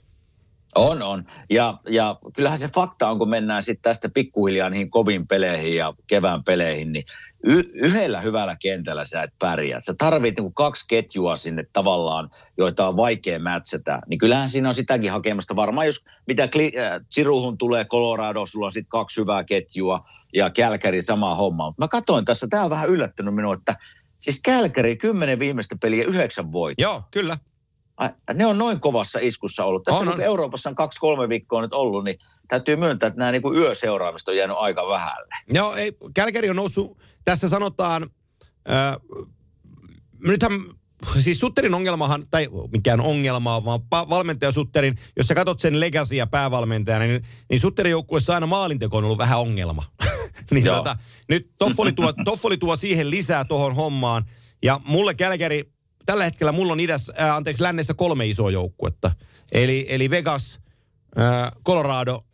S3: On, on. Ja, ja kyllähän se fakta on, kun mennään sitten tästä pikkuhiljaa niihin kovin peleihin ja kevään peleihin, niin y- yhdellä hyvällä kentällä sä et pärjää. Sä tarvit niinku kaksi ketjua sinne tavallaan, joita on vaikea mätsätä. Niin kyllähän siinä on sitäkin hakemasta. Varmaan jos mitä Kli- äh, Chiruhun tulee Colorado, sulla on sitten kaksi hyvää ketjua ja Kälkäri sama homma. Mä katsoin tässä, tämä on vähän yllättänyt minua, että siis Kälkäri kymmenen viimeistä peliä yhdeksän voittoa.
S2: Joo, kyllä
S3: ne on noin kovassa iskussa ollut. Tässä on, on. Euroopassa on kaksi-kolme viikkoa nyt ollut, niin täytyy myöntää, että nämä niin yöseuraamista on jäänyt aika vähälle.
S2: Joo, ei, Kälkäri on noussut, tässä sanotaan, äh, nythän siis Sutterin ongelmahan, tai mikään ongelma, vaan valmentaja Sutterin, jos sä katsot sen legasia päävalmentajana, niin, niin Sutterin joukkueessa aina maalinteko on ollut vähän ongelma. niin tota, nyt Toffoli tuo, Toffoli tuo siihen lisää tuohon hommaan. Ja mulle Kälkäri, tällä hetkellä mulla on idässä, äh, anteeksi, lännessä kolme isoa joukkuetta. Eli, eli Vegas, äh, Colorado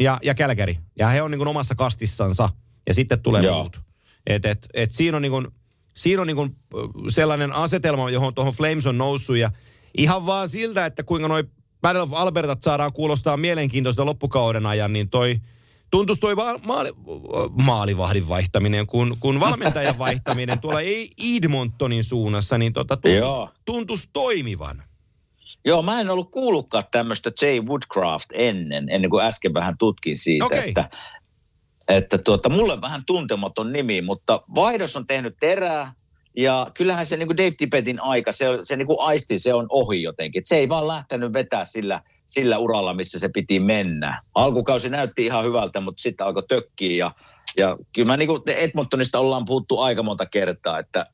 S2: ja, ja Calgary. Ja he on niin kuin omassa kastissansa. Ja sitten tulee Joo. muut. Et, et, et siinä on, niin kuin, siinä on niin kuin sellainen asetelma, johon tuohon Flames on noussut. Ja ihan vaan siltä, että kuinka noi Battle of Albertat saadaan kuulostaa mielenkiintoista loppukauden ajan, niin toi – tuntuisi toi maali, maalivahdin vaihtaminen, kun, kun valmentajan vaihtaminen tuolla ei Edmontonin suunnassa, niin tota, tuntuisi, tuntuisi toimivan.
S3: Joo, mä en ollut kuullutkaan tämmöistä Jay Woodcraft ennen, ennen kuin äsken vähän tutkin siitä, okay. että, että tuota, mulle vähän tuntematon nimi, mutta vaihdos on tehnyt terää, ja kyllähän se niin kuin Dave Tippetin aika, se, se niin kuin aisti, se on ohi jotenkin. Se ei vaan lähtenyt vetää sillä, sillä uralla, missä se piti mennä. Alkukausi näytti ihan hyvältä, mutta sitten alkoi tökkiä ja, ja kyllä mä niin kuin Edmontonista ollaan puhuttu aika monta kertaa, että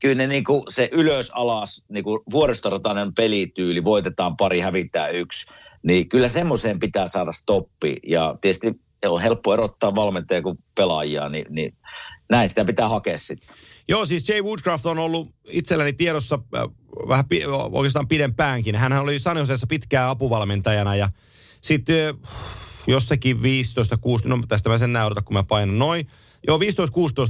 S3: kyllä ne niin kuin se ylös alas niin kuin vuoristoratainen pelityyli, voitetaan pari, hävittää yksi, niin kyllä semmoiseen pitää saada stoppi. Ja tietysti on helppo erottaa valmentajia kuin pelaajia, niin, niin näin sitä pitää hakea sitten.
S2: Joo, siis Jay Woodcraft on ollut itselläni tiedossa äh, vähän pi- oikeastaan pidempäänkin. Hän oli San pitkään apuvalmentajana ja sitten äh, jossakin 15 16 no tästä mä sen näen, kun mä painan noin. Joo, 15-16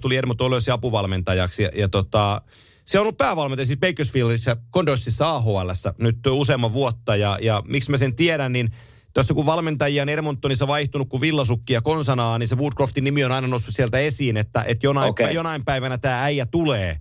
S2: tuli Edmund Olosi apuvalmentajaksi ja, ja tota, se on ollut päävalmentaja siis Bakersfieldissä, Condorsissa AHLssä nyt useamman vuotta ja, ja miksi mä sen tiedän, niin Tuossa kun valmentajia on Edmontonissa vaihtunut kuin villasukki ja konsanaa, niin se Woodcroftin nimi on aina noussut sieltä esiin, että, että jonain, okay. jonain päivänä tämä äijä tulee.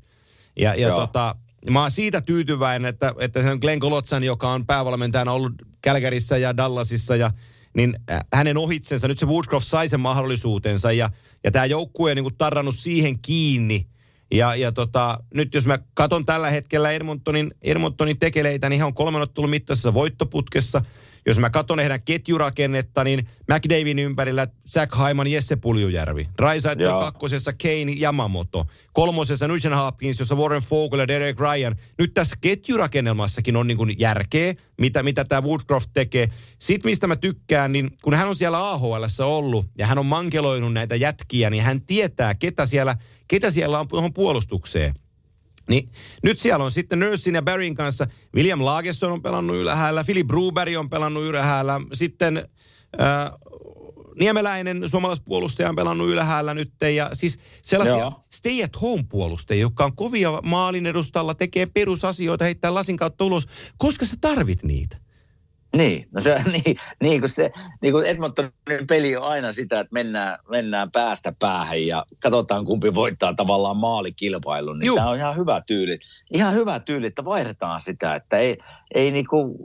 S2: Ja, ja tota, mä oon siitä tyytyväinen, että, että se on Glenn Golotsan, joka on päävalmentajana ollut Kälkärissä ja Dallasissa ja niin hänen ohitsensa, nyt se Woodcroft sai sen mahdollisuutensa ja, ja tämä joukkue on niin tarrannut siihen kiinni. Ja, ja tota, nyt jos mä katson tällä hetkellä Edmontonin, Edmontonin tekeleitä, niin hän on kolmen ottelun mittaisessa voittoputkessa – jos mä katson heidän ketjurakennetta, niin McDavin ympärillä Zach Haiman, Jesse Puljujärvi. Draisaitl kakkosessa Kane Yamamoto. Kolmosessa Nugent Hopkins, jossa Warren Fogle ja Derek Ryan. Nyt tässä ketjurakennelmassakin on niin kuin järkeä, mitä, mitä tämä Woodcroft tekee. Sitten mistä mä tykkään, niin kun hän on siellä AHL ollut ja hän on mankeloinut näitä jätkiä, niin hän tietää, ketä siellä, ketä siellä on tuohon puolustukseen. Niin nyt siellä on sitten Nursin ja Barryn kanssa. William Lagesson on pelannut ylhäällä, Philip Bruberg on pelannut ylhäällä. Sitten äh, Niemeläinen suomalaispuolustaja on pelannut ylhäällä nyt. Ja siis sellaisia Joo. stay at home puolustajia, jotka on kovia maalin edustalla, tekee perusasioita, heittää lasin kautta ulos. Koska sä tarvit niitä?
S3: Niin, no se, niin, niin kuin se, niin kuin Edmontonin peli on aina sitä, että mennään, mennään päästä päähän ja katsotaan kumpi voittaa tavallaan maalikilpailun. Niin tämä on ihan hyvä tyyli. Ihan hyvä tyyli, että vaihdetaan sitä, että ei, ei niin kuin,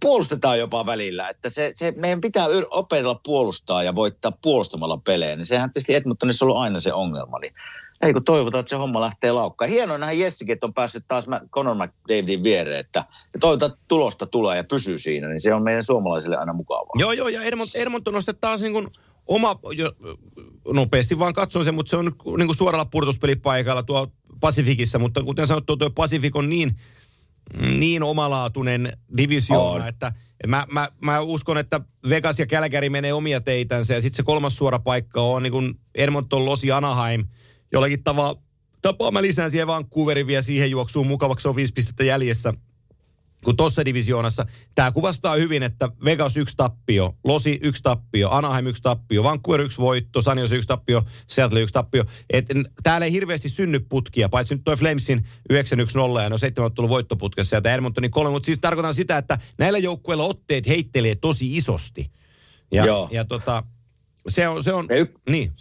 S3: puolustetaan jopa välillä. Että se, se, meidän pitää opetella puolustaa ja voittaa puolustamalla pelejä. Niin sehän tietysti Edmontonissa on ollut aina se ongelma. Niin ei kun toivotaan, että se homma lähtee laukkaan. Hienoa nähdä Jessikin, että on päässyt taas Conor McDavidin viereen, että toivotaan, että tulosta tulee ja pysyy siinä, niin se on meidän suomalaisille aina mukavaa.
S2: Joo, joo, ja Edmont, Edmonton on sitten taas niin kuin oma, jo, nopeasti vaan katson sen, mutta se on niin kuin suoralla purtuspelipaikalla tuo Pasifikissa, mutta kuten sanottu, tuo Pasifik on niin, niin omalaatuinen divisioona, että mä, mä, mä, uskon, että Vegas ja Kälkäri menee omia teitänsä ja sitten se kolmas suora paikka on niin kuin Edmonton, Losi, Anaheim – jollakin tavalla tapaa mä lisään siihen Vancouverin vielä siihen juoksuun mukavaksi, se on viisi pistettä jäljessä kuin tuossa divisioonassa. Tämä kuvastaa hyvin, että Vegas yksi tappio, Losi yksi tappio, Anaheim yksi tappio, Vancouver yksi voitto, Sanios yksi tappio, Seattle yksi tappio. Et, täällä ei hirveästi synny putkia, paitsi nyt toi Flamesin 9-1-0 ja on seitsemän tullut voittoputkessa tämä Edmontonin kolme. Mutta siis tarkoitan sitä, että näillä joukkueilla otteet heittelee tosi isosti. Ja, Joo. ja tota, se on, se on, y- niin.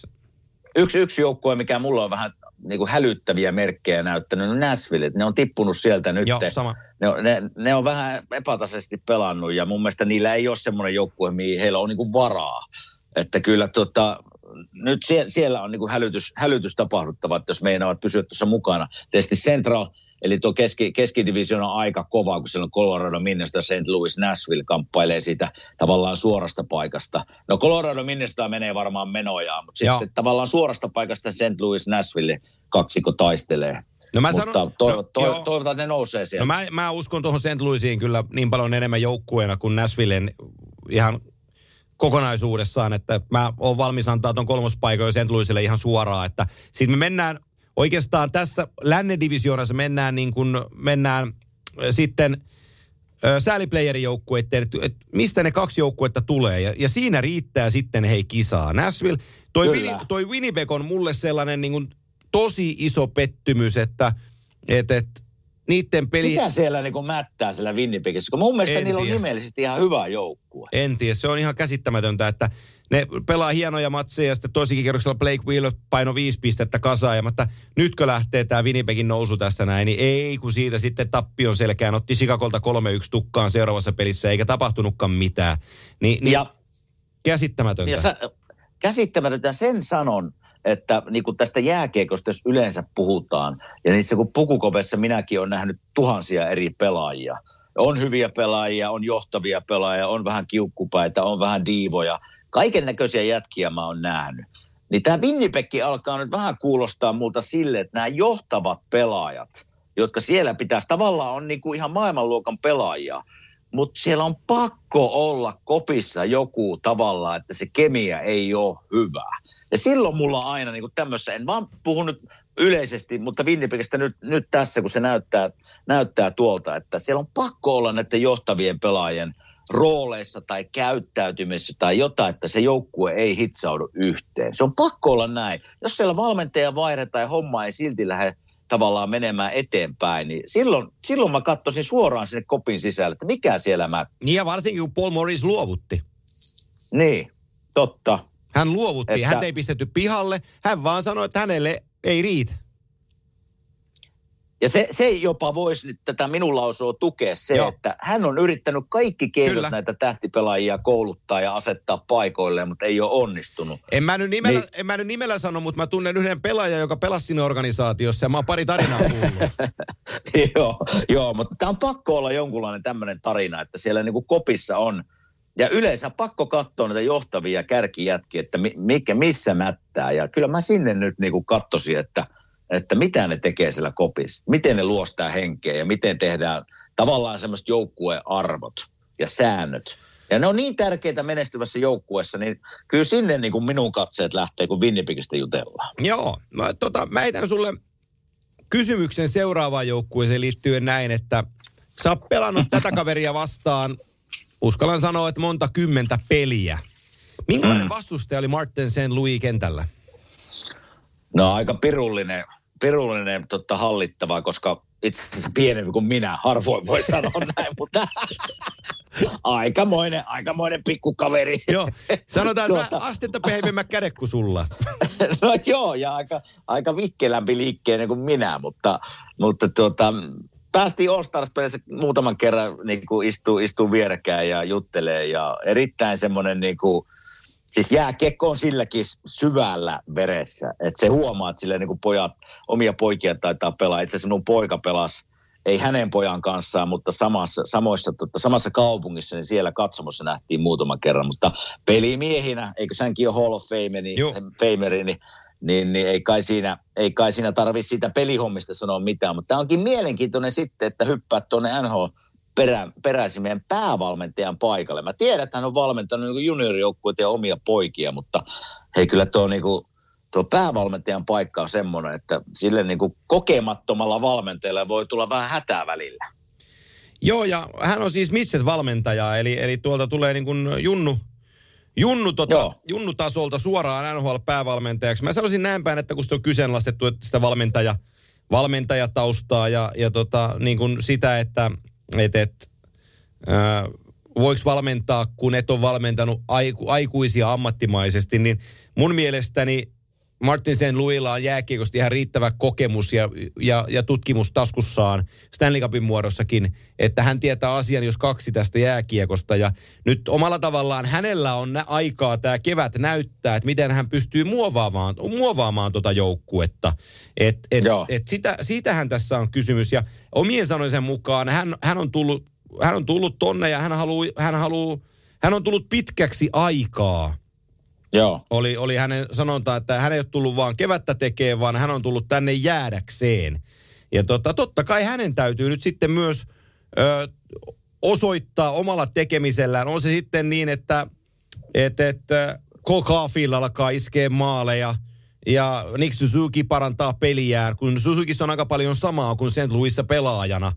S3: Yksi, yksi joukkue, mikä mulla on vähän niin kuin hälyttäviä merkkejä näyttänyt, no Nashville. Ne on tippunut sieltä nyt.
S2: Joo, sama.
S3: Ne, on, ne, ne on vähän epätasaisesti pelannut ja mun mielestä niillä ei ole semmoinen joukkue, mihin heillä on niin kuin varaa. Että kyllä tota, nyt sie, siellä on niin kuin hälytys, hälytys tapahduttava, että jos meinaavat pysyä tuossa mukana. Tietysti Central – Eli tuo keski, keskidivision on aika kova, kun siellä on Colorado, Minnesota, St. Louis, Nashville kamppailee siitä tavallaan suorasta paikasta. No Colorado, Minnesota menee varmaan menojaan, mutta Joo. sitten tavallaan suorasta paikasta St. Louis, Nashville kaksikko taistelee. No mä Mutta sanon, toiv- no, toiv- toivotaan, että ne nousee siellä.
S2: No mä, mä uskon tuohon St. Louisiin kyllä niin paljon enemmän joukkueena kuin Nashvillen ihan kokonaisuudessaan, että mä oon valmis antaa tuon kolmospaikan St. Louisille ihan suoraan, että sitten me mennään oikeastaan tässä lännen divisioonassa mennään niin kuin, mennään sitten sääliplayerin joukkueiden, että, että mistä ne kaksi joukkuetta tulee. Ja, ja siinä riittää sitten hei kisaa. Nashville, toi, Win, toi Winnipeg on mulle sellainen niin kuin tosi iso pettymys, että et, et, niiden peli...
S3: Mitä siellä niin kuin mättää siellä Winnipegissä? Kun mun mielestä en niillä tiedä. on nimellisesti ihan hyvä joukkue.
S2: En tiedä, se on ihan käsittämätöntä, että ne pelaa hienoja matseja ja sitten toisikin kerroksella Blake Wheeler paino viisi pistettä kasaan. Ja mutta nytkö lähtee tämä Winnipegin nousu tästä näin, niin ei kun siitä sitten tappion selkään otti Sikakolta 3-1 tukkaan seuraavassa pelissä eikä tapahtunutkaan mitään. Ni, niin ja, käsittämätöntä. Ja sä,
S3: käsittämätöntä sen sanon, että niin kuin tästä jääkiekosta, jos yleensä puhutaan, ja niissä kun pukukopessa minäkin olen nähnyt tuhansia eri pelaajia. On hyviä pelaajia, on johtavia pelaajia, on vähän kiukkupäitä, on vähän diivoja – kaiken näköisiä jätkiä mä oon nähnyt. Niin tämä Winnipekki alkaa nyt vähän kuulostaa multa sille, että nämä johtavat pelaajat, jotka siellä pitäisi, tavallaan on niinku ihan maailmanluokan pelaajia, mutta siellä on pakko olla kopissa joku tavalla, että se kemia ei ole hyvä. Ja silloin mulla on aina niin tämmössä, en vaan puhu nyt yleisesti, mutta Winnipegistä nyt, nyt tässä, kun se näyttää, näyttää tuolta, että siellä on pakko olla näiden johtavien pelaajien rooleissa tai käyttäytymisessä tai jotain, että se joukkue ei hitsaudu yhteen. Se on pakko olla näin. Jos siellä valmentaja vaihdetaan ja homma ei silti lähde tavallaan menemään eteenpäin, niin silloin, silloin mä katsoisin suoraan sinne kopin sisälle, että mikä siellä mä...
S2: Niin ja varsinkin kun Paul Morris luovutti.
S3: Niin, totta.
S2: Hän luovutti,
S3: Että-
S2: hän ei pistetty pihalle, hän vaan sanoi, että hänelle ei riitä.
S3: Ja se, se jopa voisi nyt tätä minun lausua tukea se,
S2: Joo.
S3: Että hän on yrittänyt kaikki keinot
S2: Kyllä.
S3: näitä tähtipelaajia kouluttaa ja asettaa paikoilleen, mutta ei ole onnistunut.
S2: En mä, nyt nimellä,
S3: Niin.
S2: en mä nyt nimellä sano, mutta mä tunnen yhden pelaajan, joka pelasi siinä organisaatiossa ja mä oon pari tarinaa kuullut.
S3: joo, joo, mutta tämä on pakko olla jonkunlainen tämmöinen tarina, että siellä niinku kopissa on. Ja yleensä pakko katsoa näitä johtavia kärkijätkiä, että mi, mikä, missä mättää. Ja kyllä mä sinne nyt niinku katsoisin, että, että mitä ne tekee siellä kopissa. Miten ne luostaa henkeä ja miten tehdään tavallaan semmoiset joukkuearvot ja säännöt. Ja ne on niin tärkeitä menestyvässä joukkueessa, niin kyllä sinne niin kuin minun katseet lähtee, kun Winnipegistä jutellaan.
S2: Joo, mä, tota, mä heitän sulle kysymyksen seuraavaan joukkueeseen liittyen näin, että sä oot pelannut tätä kaveria vastaan, uskallan sanoa, että monta kymmentä peliä. Minkälainen vastustaja oli Martin St. Louis kentällä?
S3: No aika pirullinen, pirullinen totta hallittava, koska itse asiassa pienempi kuin minä, harvoin voi sanoa näin, mutta aikamoinen, aikamoinen pikkukaveri.
S2: Joo, sanotaan, että
S3: Tuota.
S2: astetta pehmeämmät kädet kuin sulla.
S3: no joo, ja aika, aika vikkelämpi liikkeinen kuin minä, mutta, mutta tuota, päästiin All Stars-pelissä muutaman kerran niin kuin istuu, istuu vierekkäin ja juttelee ja erittäin semmoinen niin kuin, siis jääkiekko on silläkin syvällä veressä, että se huomaa, että sille niin pojat, omia poikia taitaa pelaa. Itse asiassa mun poika pelasi, ei hänen pojan kanssaan, mutta samassa, samoissa, tota, samassa kaupungissa, niin siellä katsomossa nähtiin muutaman kerran. Mutta pelimiehinä, eikö sänkin ole Hall of Fame, niin,
S2: Joo.
S3: Fameri, niin, niin, niin ei kai siinä, ei kai siinä tarvitse siitä pelihommista sanoa mitään. Mutta tämä onkin mielenkiintoinen sitten, että hyppäät tuonne NHL perä, peräisin meidän päävalmentajan paikalle. Mä tiedän, että hän on valmentanut niin juniorijoukkueita ja omia poikia, mutta hei kyllä tuo, niin kuin, tuo päävalmentajan paikka on semmoinen, että sille niin kuin kokemattomalla valmentajalla voi tulla vähän hätää välillä.
S2: Joo, ja hän on siis Mitset-valmentaja, eli, eli tuolta tulee niin kuin Junnu, Junnu, tota,
S3: Joo.
S2: Junnu-tasolta suoraan NHL-päävalmentajaksi. Mä sanoisin näin päin, että kun sitä on kyseenalaistettu että sitä valmentaja, valmentajataustaa ja, ja tota, niin kuin sitä, että et, et, ää, voiko valmentaa, kun et ole valmentanut aiku, aikuisia ammattimaisesti, niin mun mielestäni Martin St. Louisilla on jääkiekosta ihan riittävä kokemus ja, ja, ja tutkimus taskussaan Stanley Cupin muodossakin, että hän tietää asian, jos kaksi tästä jääkiekosta. Ja nyt omalla tavallaan hänellä on aikaa tämä kevät näyttää, että miten hän pystyy muovaamaan, muovaamaan tuota joukkuetta. Et, et,
S3: Joo.
S2: et sitä, siitähän tässä on kysymys. Ja omien sanoisen mukaan hän, hän, on tullut, hän on tullut tonne ja hän, haluu, hän, haluu, hän on tullut pitkäksi aikaa
S3: Joo.
S2: oli, oli hänen sanonta, että hän ei ole tullut vaan kevättä tekemään, vaan hän on tullut tänne jäädäkseen. Ja tota, totta kai hänen täytyy nyt sitten myös ö, osoittaa omalla tekemisellään. On se sitten niin, että et, et, Cole Caulfield alkaa iskeä maaleja ja Nick Suzuki parantaa peliään, kun Suzukissa on aika paljon samaa kuin St. Louisissa pelaajana.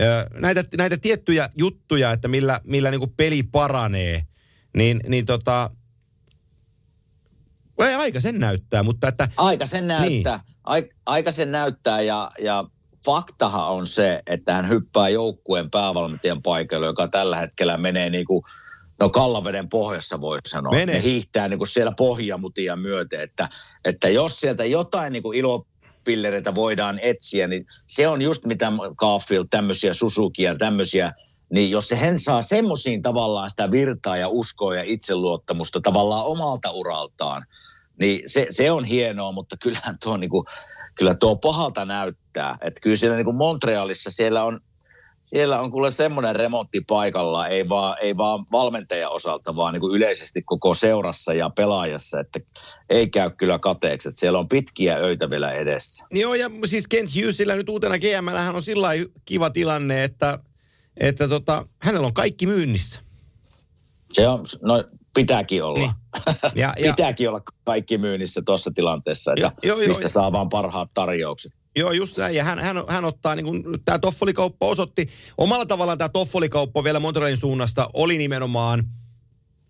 S2: Ö, näitä, näitä tiettyjä juttuja, että millä, millä niin peli paranee, niin, niin tota, ei aika sen näyttää, mutta että
S3: Aika sen näyttää, niin. aika sen näyttää ja, ja faktahan on se, että hän hyppää joukkueen päävalmentajan paikalle, joka tällä hetkellä menee niin kuin, no Kallaveden pohjassa voi sanoa.
S2: Menee.
S3: Ne hiihtää niin kuin siellä pohjamutia myöten, että, että jos sieltä jotain niin kuin ilopillereitä voidaan etsiä, niin se on just mitä Caulfield, tämmöisiä Suzukia, tämmöisiä, niin jos se hän saa semmoisiin tavallaan sitä virtaa ja uskoa ja itseluottamusta tavallaan omalta uraltaan, niin se, se on hienoa, mutta kyllähän tuo, niin kuin, kyllä tuo pahalta näyttää. Että kyllä siellä niin kuin Montrealissa siellä on, siellä on kuule semmoinen remontti paikalla, ei vaan, ei vaan valmentajan osalta, vaan niin kuin yleisesti koko seurassa ja pelaajassa, että ei käy kyllä kateeksi. Että siellä on pitkiä öitä vielä edessä.
S2: Joo, ja siis Kent Hughesillä nyt uutena GM hän on sillä kiva tilanne, että, että tota, hänellä on kaikki myynnissä.
S3: Se on, no pitääkin olla.
S2: Niin. Ja, ja,
S3: pitääkin olla kaikki myynnissä tuossa tilanteessa, että
S2: Joo, joo, joo.
S3: mistä saa vaan parhaat tarjoukset.
S2: Joo, just näin. Ja hän, hän, hän ottaa, niin kuin tämä Toffolikauppa osoitti, omalla tavallaan tämä Toffolikauppa vielä Montrealin suunnasta oli nimenomaan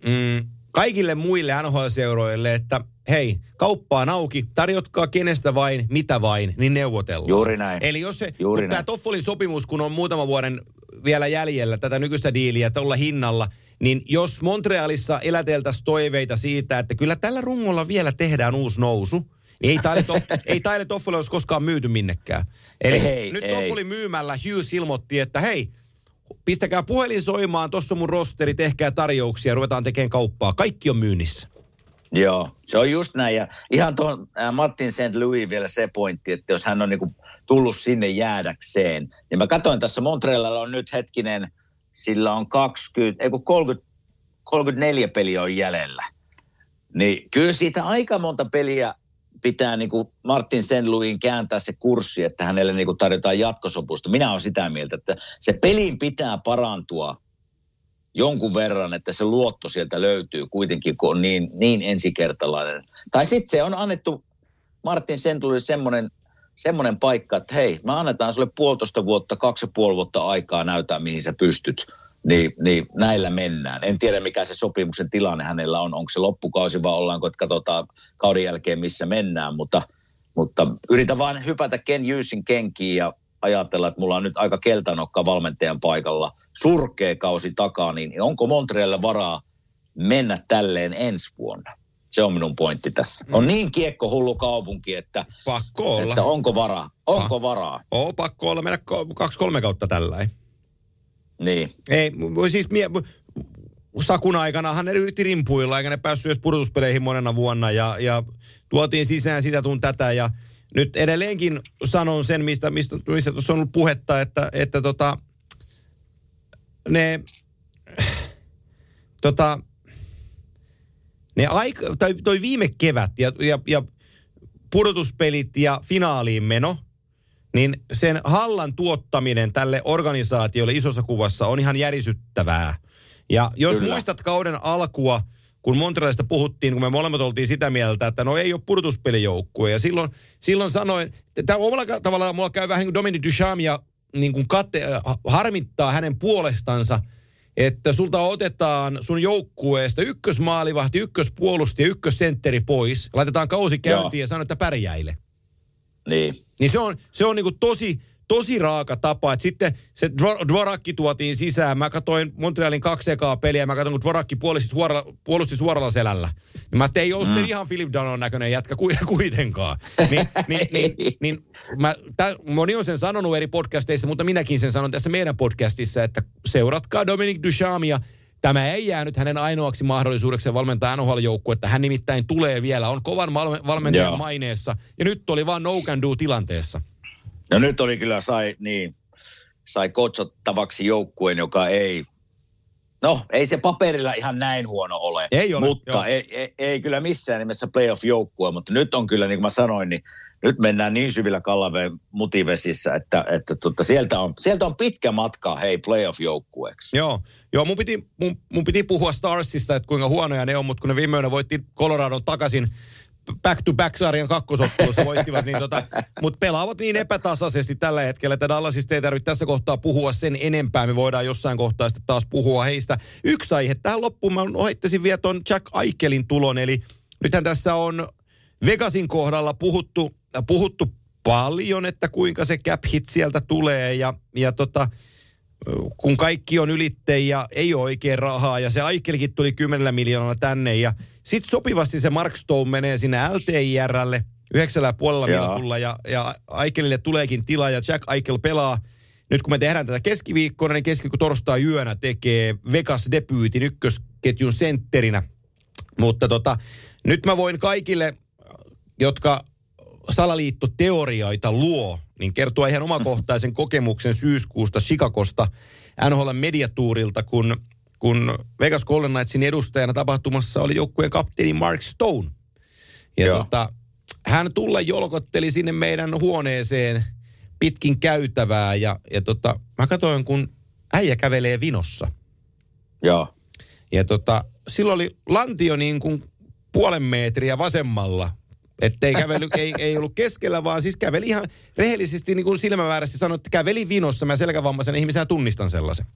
S2: mm, kaikille muille NHL-seuroille, että hei, kauppa on auki, tarjotkaa kenestä vain, mitä vain, niin neuvotellaan.
S3: Juuri näin.
S2: Eli jos se,
S3: Juuri
S2: kun tämä. Toffolin sopimus, kun on muutama vuoden vielä jäljellä tätä nykyistä diiliä tuolla hinnalla, niin jos Montrealissa eläteltäisiin toiveita siitä, että kyllä tällä rungolla vielä tehdään uusi nousu, niin ei Tyler, Toff, ei Tyler Toffoli olisi koskaan myyty minnekään. Eli
S3: Ei,
S2: nyt
S3: ei.
S2: Toffoli myymällä Hughes ilmoitti, että hei, pistäkää puhelin soimaan, tuossa on mun rosteri, tehkää tarjouksia, ruvetaan tekemään kauppaa. Kaikki on myynnissä.
S3: Joo, se on just näin. Ja ihan tuon äh, Martin St. Louis vielä se pointti, että jos hän on niinku tullut sinne jäädäkseen. Niin mä katsoin tässä Montrealilla on nyt hetkinen, sillä on 20, ei kun 30, 34 peliä on jäljellä. Niin kyllä siitä aika monta peliä pitää niin kuin Martin. Louisin kääntää se kurssi, että hänelle niin kuin tarjotaan jatkosopusta. Minä olen sitä mieltä, että se pelin pitää parantua jonkun verran, että se luotto sieltä löytyy kuitenkin, kun on niin, niin ensikertalainen. Tai sitten se on annettu Martin St. Louisille semmoinen, semmoinen paikka, että hei, me annetaan sulle puolitoista vuotta, kaksi ja puoli vuotta aikaa näyttää, mihin sä pystyt. Niin, niin näillä mennään. En tiedä, mikä se sopimuksen tilanne hänellä on. Onko se loppukausi vai ollaanko, että katsotaan kauden jälkeen, missä mennään. Mutta, mutta yritän vaan hypätä Ken Hughesin kenkiin ja ajatella, että mulla on nyt aika keltanokka valmentajan paikalla, surkea kausi takaa, niin onko Montrealilla varaa mennä tälleen ensi vuonna? Se on minun pointti tässä. On niin kiekko hullu kaupunki, että,
S2: Pakko olla.
S3: että onko varaa? Onko varaa?
S2: Oo, pakko olla mennä ko- kaksi-kolme kautta tällä.
S3: Niin.
S2: Ei, siis mie, Sakun aikana hän yritti rimpuilla, eikä ne päässyt edes pudotuspeleihin monena vuonna, ja, ja tuotiin sisään sitä tun tätä, ja nyt edelleenkin sanon sen, mistä, mistä, mistä tuossa on ollut puhetta, että, että tota, ne, tota, ne aika, tai toi viime kevät ja, ja, ja pudotuspelit ja finaaliin meno, niin sen hallan tuottaminen tälle organisaatiolle isossa kuvassa on ihan järisyttävää. Ja jos
S3: Kyllä.
S2: muistat kauden alkua, kun Montrealista puhuttiin, kun me molemmat oltiin sitä mieltä, että no ei ole pudotuspelijoukkue. Ja silloin, silloin sanoin, että omalla tavallaan mulla käy vähän niin kuin Dominic Duchamia niin kuin kate, harmittaa hänen puolestansa, että sulta otetaan sun joukkueesta ykkösmaalivahti, ykköspuolusti ja ykkössentteri pois. Laitetaan kausi käyntiin
S3: Joo.
S2: ja sanotaan, että pärjäile.
S3: Niin.
S2: Niin se on, se on niinku tosi, tosi raaka tapa. Et sitten se Dvor- Dvorakki tuotiin sisään. Mä katsoin Montrealin kaksi ekaa peliä ja mä katsoin, kun Dvorakki puolusti suoralla, puolusti suoralla selällä. Niin mä ajattelin, ei ole mm. ihan Philip Danon näköinen jätkä ku- kuitenkaan. Niin, niin, niin, niin mä, tä, moni on sen sanonut eri podcasteissa, mutta minäkin sen sanon tässä meidän podcastissa, että seuratkaa Dominic Duchamia. Tämä ei jäänyt hänen ainoaksi mahdollisuudeksi valmentaa NHL-joukkuetta. Hän nimittäin tulee vielä, on kovan valme- valmentajan maineessa. Ja nyt oli vaan no can do tilanteessa.
S3: No nyt oli kyllä sai, niin, sai kotsottavaksi joukkueen, joka ei, no ei se paperilla ihan näin huono ole.
S2: Ei ole, joo.
S3: Mutta ei, ei, ei, kyllä missään nimessä playoff-joukkue, mutta nyt on kyllä, niin kuin mä sanoin, niin nyt mennään niin syvillä kallaveen mutivesissä, että, että tota, sieltä, on, sieltä on pitkä matka, hei, playoff-joukkueeksi.
S2: Joo, joo mun, piti, mun, mun piti puhua Starsista, että kuinka huonoja ne on, mutta kun ne viime yönä voitti Coloradon takaisin back-to-back-sarjan kakkosottelussa voittivat, niin tota, mutta pelaavat niin epätasaisesti tällä hetkellä, että Dallasista ei tarvitse tässä kohtaa puhua sen enempää. Me voidaan jossain kohtaa sitten taas puhua heistä. Yksi aihe tähän loppuun, mä ohittaisin vielä tuon Jack Aikelin tulon, eli nythän tässä on Vegasin kohdalla puhuttu, puhuttu paljon, että kuinka se cap hit sieltä tulee ja, ja tota, kun kaikki on ylitteen ja ei ole oikein rahaa ja se Aikelikin tuli 10 miljoonalla tänne ja sitten sopivasti se Mark Stone menee sinne LTIRlle yhdeksällä puolella
S3: Joo.
S2: minuulla ja, ja Aikelille tuleekin tila ja Jack Aikel pelaa nyt kun me tehdään tätä keskiviikkona, niin keskiviikko torstai yönä tekee Vegas debyytin ykkösketjun sentterinä. Mutta tota, nyt mä voin kaikille, jotka salaliittoteorioita luo, niin kertoa ihan omakohtaisen kokemuksen syyskuusta Chicagosta NHL mediatuurilta, kun, kun Vegas Golden Knightsin edustajana tapahtumassa oli joukkueen kapteeni Mark Stone. Ja
S3: Joo.
S2: tota, hän tulla jolkotteli sinne meidän huoneeseen pitkin käytävää ja, ja tota, mä katsoin, kun äijä kävelee vinossa.
S3: Joo.
S2: Ja tota, silloin oli lantio niin kuin puolen metriä vasemmalla Että ei, kävely, ei, ei ollut keskellä, vaan siis käveli ihan rehellisesti niin kuin silmäväärästi sanoi, että käveli vinossa. Mä selkävammaisen ihmisenä tunnistan sellaisen.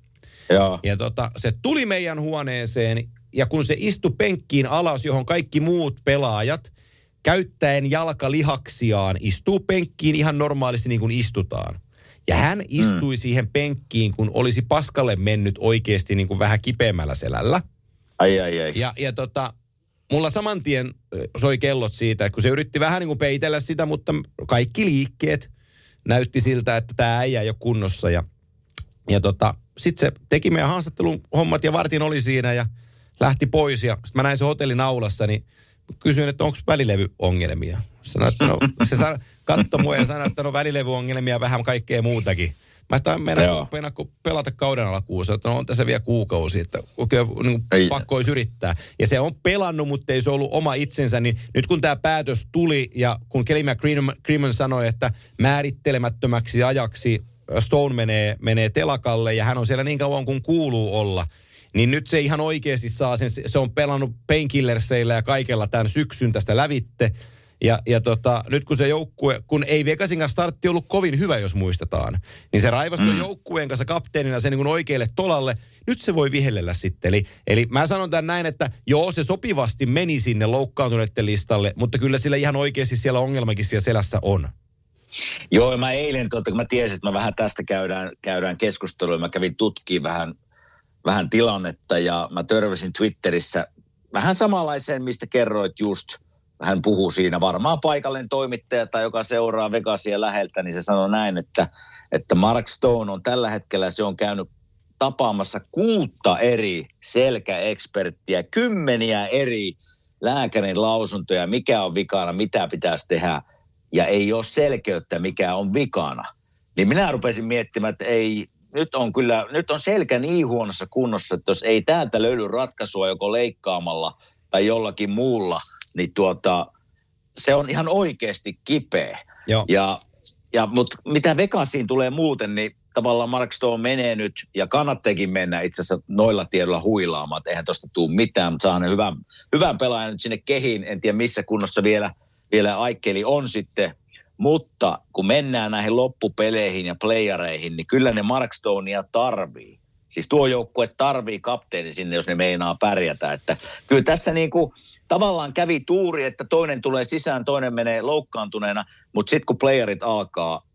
S3: Joo.
S2: Ja tota, se tuli meidän huoneeseen ja kun se istui penkkiin alas, johon kaikki muut pelaajat käyttäen jalkalihaksiaan istuu penkkiin ihan normaalisti niin kuin istutaan. Ja hän istui mm. siihen penkkiin, kun olisi paskalle mennyt oikeasti niin kuin vähän kipeämmällä selällä.
S3: Ai, ai, ai.
S2: Ja, ja tota, mulla saman tien soi kellot siitä, kun se yritti vähän niin kuin peitellä sitä, mutta kaikki liikkeet näytti siltä, että tämä äijä ei ole kunnossa. Ja, ja tota, sitten se teki meidän haastattelun hommat ja vartin oli siinä ja lähti pois. Ja sitten mä näin se hotellin aulassa, niin kysyin, että onko välilevyongelmia. Sanoi, että no, se san, katsoi mua ja sanoi, että no välilevyongelmia vähän kaikkea muutakin. Mä että
S3: Joo.
S2: mennä pelata kauden alkuun. Että no on tässä vielä kuukausi, että oikein niin
S3: Ei.
S2: pakko olisi yrittää. Ja se on pelannut, mutta ei se ollut oma itsensä. Niin nyt kun tämä päätös tuli ja kun Kelly McCrimmon sanoi, että määrittelemättömäksi ajaksi Stone menee, menee telakalle ja hän on siellä niin kauan kuin kuuluu olla, niin nyt se ihan oikeasti saa sen, se on pelannut painkillerseillä ja kaikella tämän syksyn tästä lävitte. Ja, ja tota, nyt kun se joukkue, kun ei Vegasin kanssa startti ollut kovin hyvä, jos muistetaan, niin se raivastui mm. joukkueen kanssa kapteenina sen niin oikealle tolalle. Nyt se voi vihellellä sitten. Eli, eli mä sanon tämän näin, että joo, se sopivasti meni sinne loukkaantuneiden listalle, mutta kyllä sillä ihan oikeasti siellä ongelmakin siellä selässä on.
S3: Joo, mä eilen, tuota, kun mä tiesin, että mä vähän tästä käydään, käydään keskustelua, mä kävin tutkimaan vähän, vähän tilannetta ja mä törmäsin Twitterissä vähän samanlaiseen, mistä kerroit just. Hän puhuu siinä varmaan paikallinen toimittaja tai joka seuraa Vegasia läheltä, niin se sanoi näin, että, että Mark Stone on tällä hetkellä, se on käynyt tapaamassa kuutta eri selkäeksperttiä, kymmeniä eri lääkärin lausuntoja, mikä on vikana, mitä pitäisi tehdä, ja ei ole selkeyttä, mikä on vikana. Niin minä rupesin miettimään, että ei, nyt on kyllä, nyt on selkä niin huonossa kunnossa, että jos ei täältä löydy ratkaisua joko leikkaamalla tai jollakin muulla, niin tuota, se on ihan oikeasti kipeä.
S2: Joo.
S3: Ja, ja, mutta mitä Vegasiin tulee muuten, niin tavallaan Mark Stone menee nyt, ja kannattakin mennä itse asiassa noilla tiedoilla huilaamaan, että eihän tuosta tule mitään, mutta saa ne hyvän, hyvän pelaajan nyt sinne kehiin, en tiedä missä kunnossa vielä, vielä Aikkeli on sitten, mutta kun mennään näihin loppupeleihin ja playereihin, niin kyllä ne Mark Stonea tarvii. Siis tuo joukkue tarvii kapteeni sinne, jos ne meinaa pärjätä. Että kyllä tässä niin kuin tavallaan kävi tuuri, että toinen tulee sisään, toinen menee loukkaantuneena, mutta sitten kun playerit alkaa,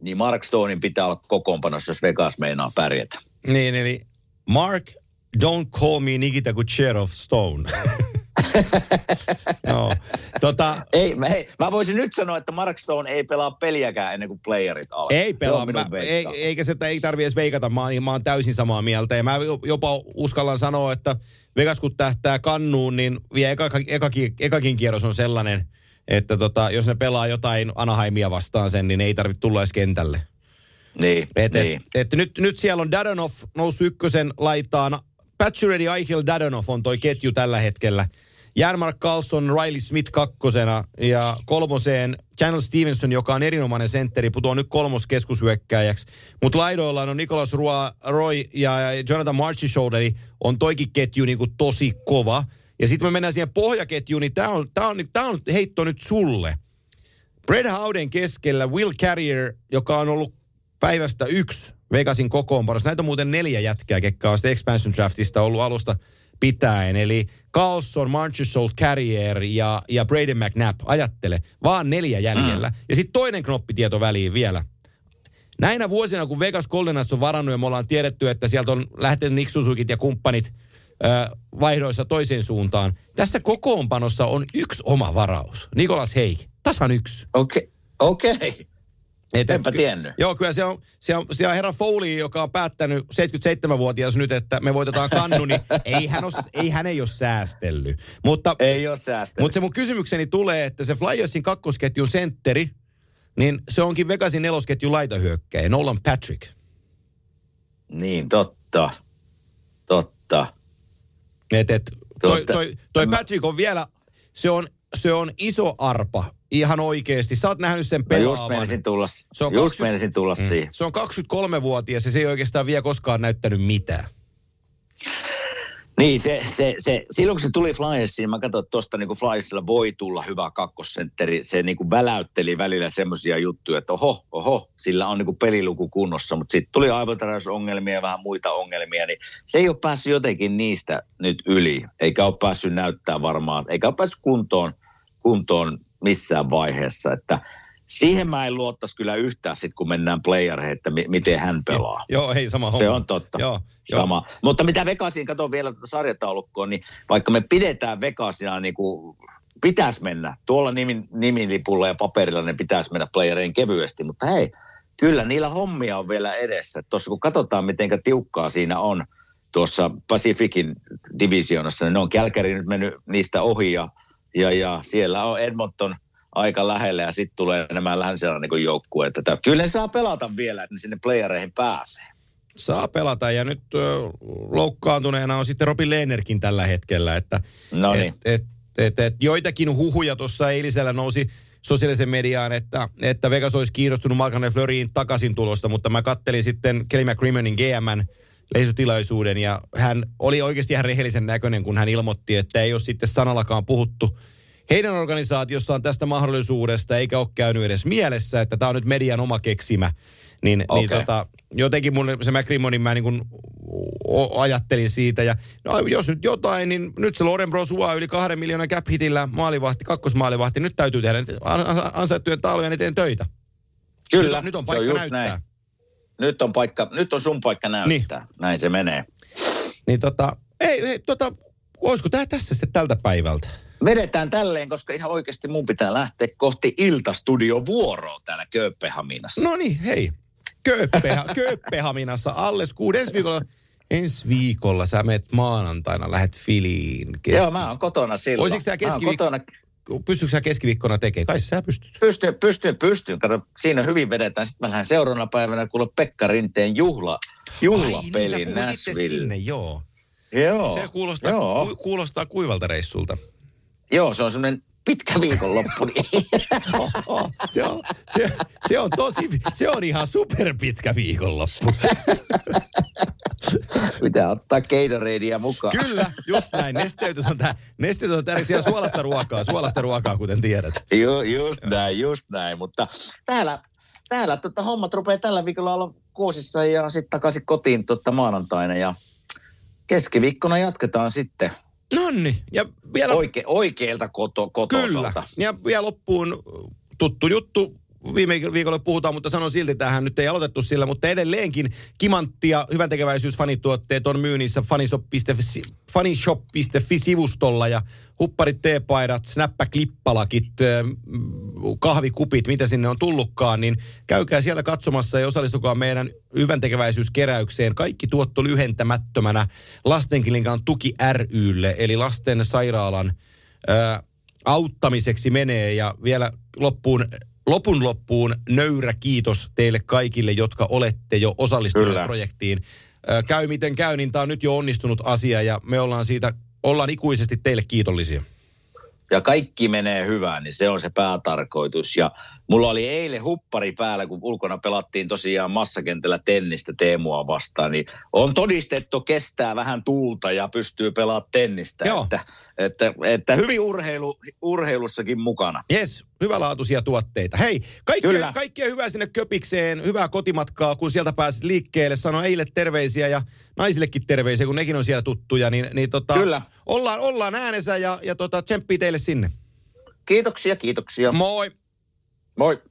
S3: niin Mark Stonein pitää olla kokoonpanossa, jos Vegas meinaa pärjätä.
S2: Niin, eli Mark, don't call me Nikita Kucherov Stone. Joo. Tota,
S3: Ei, mä, hei, mä voisin nyt sanoa, että Mark Stone ei pelaa peliäkään ennen kuin playerit alkaa.
S2: ei pelaa, mä, ei, eikä se ei tarvi edes veikata, mä, oon- mä oon täysin samaa mieltä. Ja mä jopa uskallan sanoa, että Vegas kun tähtää kannuun, niin vielä eka, ekakin, ekakin kierros on sellainen, että tota, jos ne pelaa jotain Anaheimia vastaan sen, niin ei tarvitse tulla edes kentälle.
S3: Niin,
S2: Et,
S3: niin.
S2: et, et nyt, nyt siellä on Dadonov noussut ykkösen laitaan. Patcheretti, Eichel, Dadonov on toi ketju tällä hetkellä. Järmark Carlson, Riley Smith kakkosena ja kolmoseen Channel Stevenson, joka on erinomainen sentteri, putoaa nyt kolmos keskushyökkääjäksi. Mutta laidoillaan on Nicholas Roy, Roy ja Jonathan Marchessault, eli on toikin ketju niinku tosi kova. Ja sitten me mennään siihen pohjaketjuun, niin tämä on, tää on, tää on heitto nyt sulle. Brad Howden keskellä Will Carrier, joka on ollut päivästä yksi Vegasin kokoonpanossa. Näitä on muuten neljä jätkää, ketkä on sitä expansion draftista ollut alusta pitäen. Eli Carlson, Marchessault, Carrier ja, ja Braden McNabb. Ajattele, vaan neljä jäljellä. Ja sitten toinen knoppitieto väliin vielä. Näinä vuosina, kun Vegas Golden Knights on varannut ja me ollaan tiedetty, että sieltä on lähtenyt Nick ja kumppanit ö, vaihdoissa toiseen suuntaan. Tässä kokoonpanossa on yksi oma varaus. Nikolas Heik, tasan yksi.
S3: Okei, okei.
S2: Et,
S3: Enpä tiennyt.
S2: Joo, kyllä se on, se on, se on herra Foley, joka on päättänyt 77-vuotias nyt, että me voitetaan kannu, niin ei hän, ole, ei hän ei ole säästellyt. Mutta,
S3: Ei ole säästänyt.
S2: mutta se mun kysymykseni tulee, että se Flyersin kakkosketjun sentteri, niin se onkin Vegasin nelosketjun laitahyökkäjä, Nolan Patrick.
S3: Niin, totta. Totta.
S2: Et, et, toi, toi, toi Patrick on vielä, se on, se on iso arpa, ihan oikeasti. Sä oot nähnyt sen
S3: just
S2: pelaavan.
S3: menisin tulla,
S2: Se on
S3: just
S2: 20
S3: menisin tulla mm. siihen.
S2: Se on 23-vuotias ja se ei oikeastaan vielä koskaan näyttänyt mitään.
S3: Niin, se, se, se, silloin kun se tuli Flyersiin, mä katsoin, että tuosta niin Flyersilla voi tulla hyvä kakkosentteri. Se niin kuin väläytteli välillä semmoisia juttuja, että oho, oho, sillä on niin kuin peliluku kunnossa, mutta sitten tuli aivotäräysongelmia ja vähän muita ongelmia, niin se ei ole päässyt jotenkin niistä nyt yli, eikä ole päässyt näyttää varmaan, eikä ole päässyt kuntoon, kuntoon missään vaiheessa, että siihen mä en luottaisi kyllä yhtään sit, kun mennään playereihin, että mi- miten hän pelaa.
S2: Joo, ei sama homma.
S3: Se on totta.
S2: Joo,
S3: Sama. Mutta mitä Vegasiin, katon vielä tuota sarjataulukkoon, niin vaikka me pidetään Vegasina niin kuin pitäisi mennä, tuolla nimin, nimilipulla ja paperilla ne pitäisi mennä playereen kevyesti, mutta hei, kyllä niillä hommia on vielä edessä. Tuossa kun katsotaan, miten tiukkaa siinä on tuossa Pacificin divisionassa, niin ne on Kälkäri nyt mennyt niistä ohi ja, ja, ja siellä on Edmonton aika lähellä ja sitten tulee nämä länsirannikon joukkueet. Että Kyllä ne saa pelata vielä, että ne sinne playereihin pääsee.
S2: Saa pelata ja nyt ö, loukkaantuneena on sitten Robin Lehnerkin tällä hetkellä, että
S3: No
S2: et,
S3: niin.
S2: et, et, et, joitakin huhuja tuossa eilisellä nousi sosiaalisen mediaan, että, että Vegas olisi kiinnostunut Marc Fleurin takaisin tulosta, mutta mä kattelin sitten Kelly McCrimmonin GMn leisutilaisuuden ja hän oli oikeasti ihan rehellisen näköinen, kun hän ilmoitti, että ei ole sitten sanallakaan puhuttu heidän organisaatiossaan tästä mahdollisuudesta, eikä ole käynyt edes mielessä, että tämä on nyt median oma keksimä. Niin, okay. niin tota, jotenkin mulle se McCrimmonin mä niin kuin o- ajattelin siitä. Ja no, jos nyt jotain, niin nyt se Loren Brosua yli kahden miljoonan cap hitillä maalivahti, kakkosmaalivahti. Nyt täytyy tehdä ansaittujen taulujen eteen töitä.
S3: Kyllä,
S2: nyt, nyt on
S3: se
S2: paikka
S3: on just
S2: näyttää.
S3: näin. Nyt on, paikka, nyt on sun paikka näyttää. Niin. Näin se menee.
S2: Niin tota, ei, ei tota, olisiko tämä tässä sitten tältä päivältä?
S3: Vedetään tälleen, koska ihan oikeasti mun pitää lähteä kohti iltastudio vuoroa täällä Kööpenhaminassa.
S2: No niin, hei. Kööppeha, Kööppehaminassa alles kuuden ensi viikolla. Ensi viikolla sä menet maanantaina, lähet Filiin. Kes-
S3: Joo, mä oon kotona silloin.
S2: Olisitko sä
S3: Mä oon
S2: keskiviik-
S3: kotona.
S2: Pystytkö sä keskiviikkona tekemään? Kai sä pystyt.
S3: Pystyn, pystyn, pystyn. Kato, siinä hyvin vedetään. Sitten mä lähden seuraavana päivänä kuule Pekka Rinteen juhla, juhlapelin
S2: Ai niin, sinne, joo.
S3: Joo.
S2: Se kuulostaa,
S3: Joo.
S2: ku, kuulostaa kuivalta reissulta.
S3: Joo, se on semmoinen pitkä viikonloppu. Niin.
S2: Oh, se, on, se, se, on tosi, se on ihan superpitkä viikonloppu.
S3: Pitää ottaa Gatoradea mukaan.
S2: Kyllä, just näin. Nesteytys on, tää, nesteytys on tärkeää suolasta ruokaa, suolasta ruokaa, kuten tiedät.
S3: Ju, just näin, just näin. Mutta täällä, täällä tota, hommat rupeaa tällä viikolla olla kuosissa ja sitten takaisin kotiin tota, maanantaina. Ja keskiviikkona jatketaan sitten
S2: Nonni, ja vielä
S3: oike, oikealta koto,
S2: Kyllä.
S3: kotosalta.
S2: Ja vielä loppuun tuttu juttu. Viime viikolla puhutaan, mutta sanon silti tähän, nyt ei aloitettu sillä, mutta edelleenkin kimanttia hyvän tekeväisyysfanituotteet on myynnissä fanishop.fi, fanishop.fi-sivustolla ja hupparit, teepaidat, snäppäklippalakit, äh, kahvikupit, mitä sinne on tullutkaan, niin käykää siellä katsomassa ja osallistukaa meidän hyvän tekeväisyyskeräykseen. Kaikki tuotto lyhentämättömänä Lastenkilinkaan tuki rylle, eli lasten sairaalan ö, auttamiseksi menee ja vielä loppuun, lopun loppuun nöyrä kiitos teille kaikille, jotka olette jo osallistuneet
S3: Kyllä.
S2: projektiin. Käy miten käy, niin tämä on nyt jo onnistunut asia ja me ollaan siitä, ollaan ikuisesti teille kiitollisia.
S3: ja kaikki menee hyvään, niin se on se päätarkoitus. Ja mulla oli eilen huppari päällä, kun ulkona pelattiin tosiaan massakentällä tennistä Teemua vastaan, niin on todistettu kestää vähän tuulta ja pystyy pelaamaan tennistä.
S2: Joo.
S3: Että, että, että hyvin urheilu, urheilussakin mukana.
S2: Jes, hyvälaatuisia tuotteita. Hei, kaikkea,
S3: Kyllä.
S2: kaikkea hyvää sinne Köpikseen, hyvää kotimatkaa, kun sieltä pääsit liikkeelle. Sano Eille terveisiä ja naisillekin terveisiä, kun nekin on siellä tuttuja. Niin, niin tota,
S3: Kyllä.
S2: Ollaan, ollaan äänessä ja, ja tota, tsemppii teille sinne.
S3: Kiitoksia, kiitoksia.
S2: Moi!
S3: Moi.